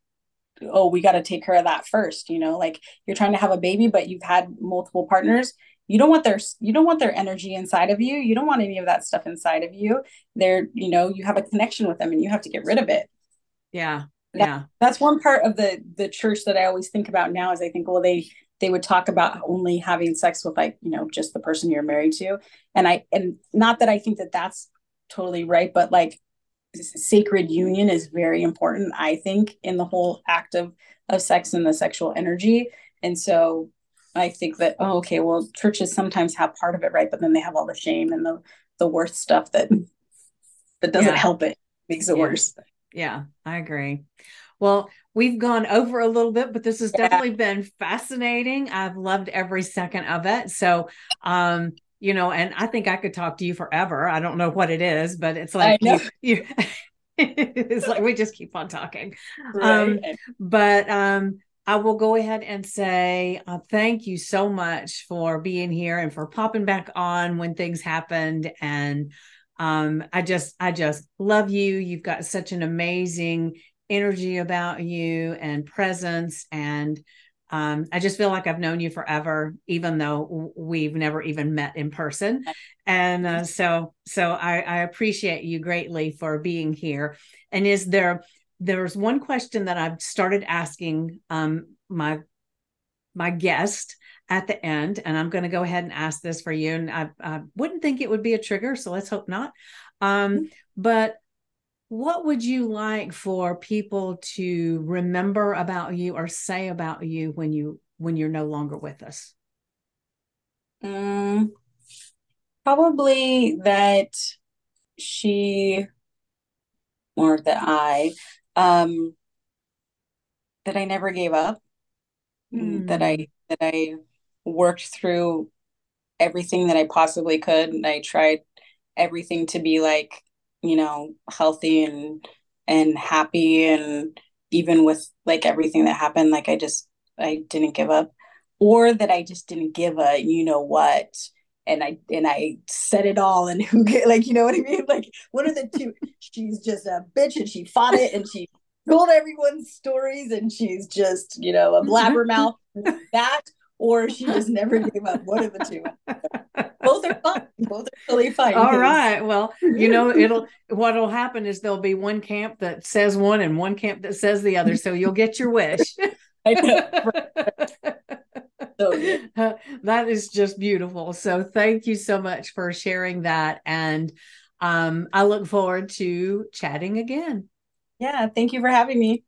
oh we got to take care of that first you know? Like you're trying to have a baby but you've had multiple partners. You don't want their you don't want their energy inside of you. You don't want any of that stuff inside of you. They're you know you have a connection with them and you have to get rid of it. Yeah yeah. that's one part of the the church that i always think about now is i think well they they would talk about only having sex with like you know just the person you're married to and i and not that i think that that's totally right but like sacred union is very important i think in the whole act of of sex and the sexual energy and so i think that oh okay well churches sometimes have part of it right but then they have all the shame and the the worst stuff that that doesn't yeah. help it makes it yeah. worse yeah i agree well, we've gone over a little bit, but this has yeah. definitely been fascinating. I've loved every second of it. So, um, you know, and I think I could talk to you forever. I don't know what it is, but it's like *laughs* you, you it's like we just keep on talking. Right. Um, but um, I will go ahead and say uh, thank you so much for being here and for popping back on when things happened. And um, I just, I just love you. You've got such an amazing energy about you and presence and um, I just feel like I've known you forever, even though we've never even met in person. And uh, so, so I, I, appreciate you greatly for being here. And is there, there's one question that I've started asking um, my my guest at the end, and I'm going to go ahead and ask this for you. And I, I wouldn't think it would be a trigger, so let's hope not. Um, mm-hmm. But what would you like for people to remember about you or say about you when you when you're no longer with us um, probably that she or that i um that i never gave up mm. that i that i worked through everything that i possibly could and i tried everything to be like you know healthy and and happy and even with like everything that happened like i just i didn't give up. Or that i just didn't give a you know what and i and i said it all and *laughs* who like you know what i mean? Like one of the two she's just a bitch and she fought it and she told everyone's stories and she's just you know a mm-hmm. blabbermouth that or she just never gave up. One of the two *laughs* both are fun. Both are really fun. All right. Well, you know, *laughs* it'll what'll happen is there'll be one camp that says one and one camp that says the other. So you'll get your wish. *laughs* so *laughs* that is just beautiful. So thank you so much for sharing that. And um, I look forward to chatting again. Yeah, thank you for having me.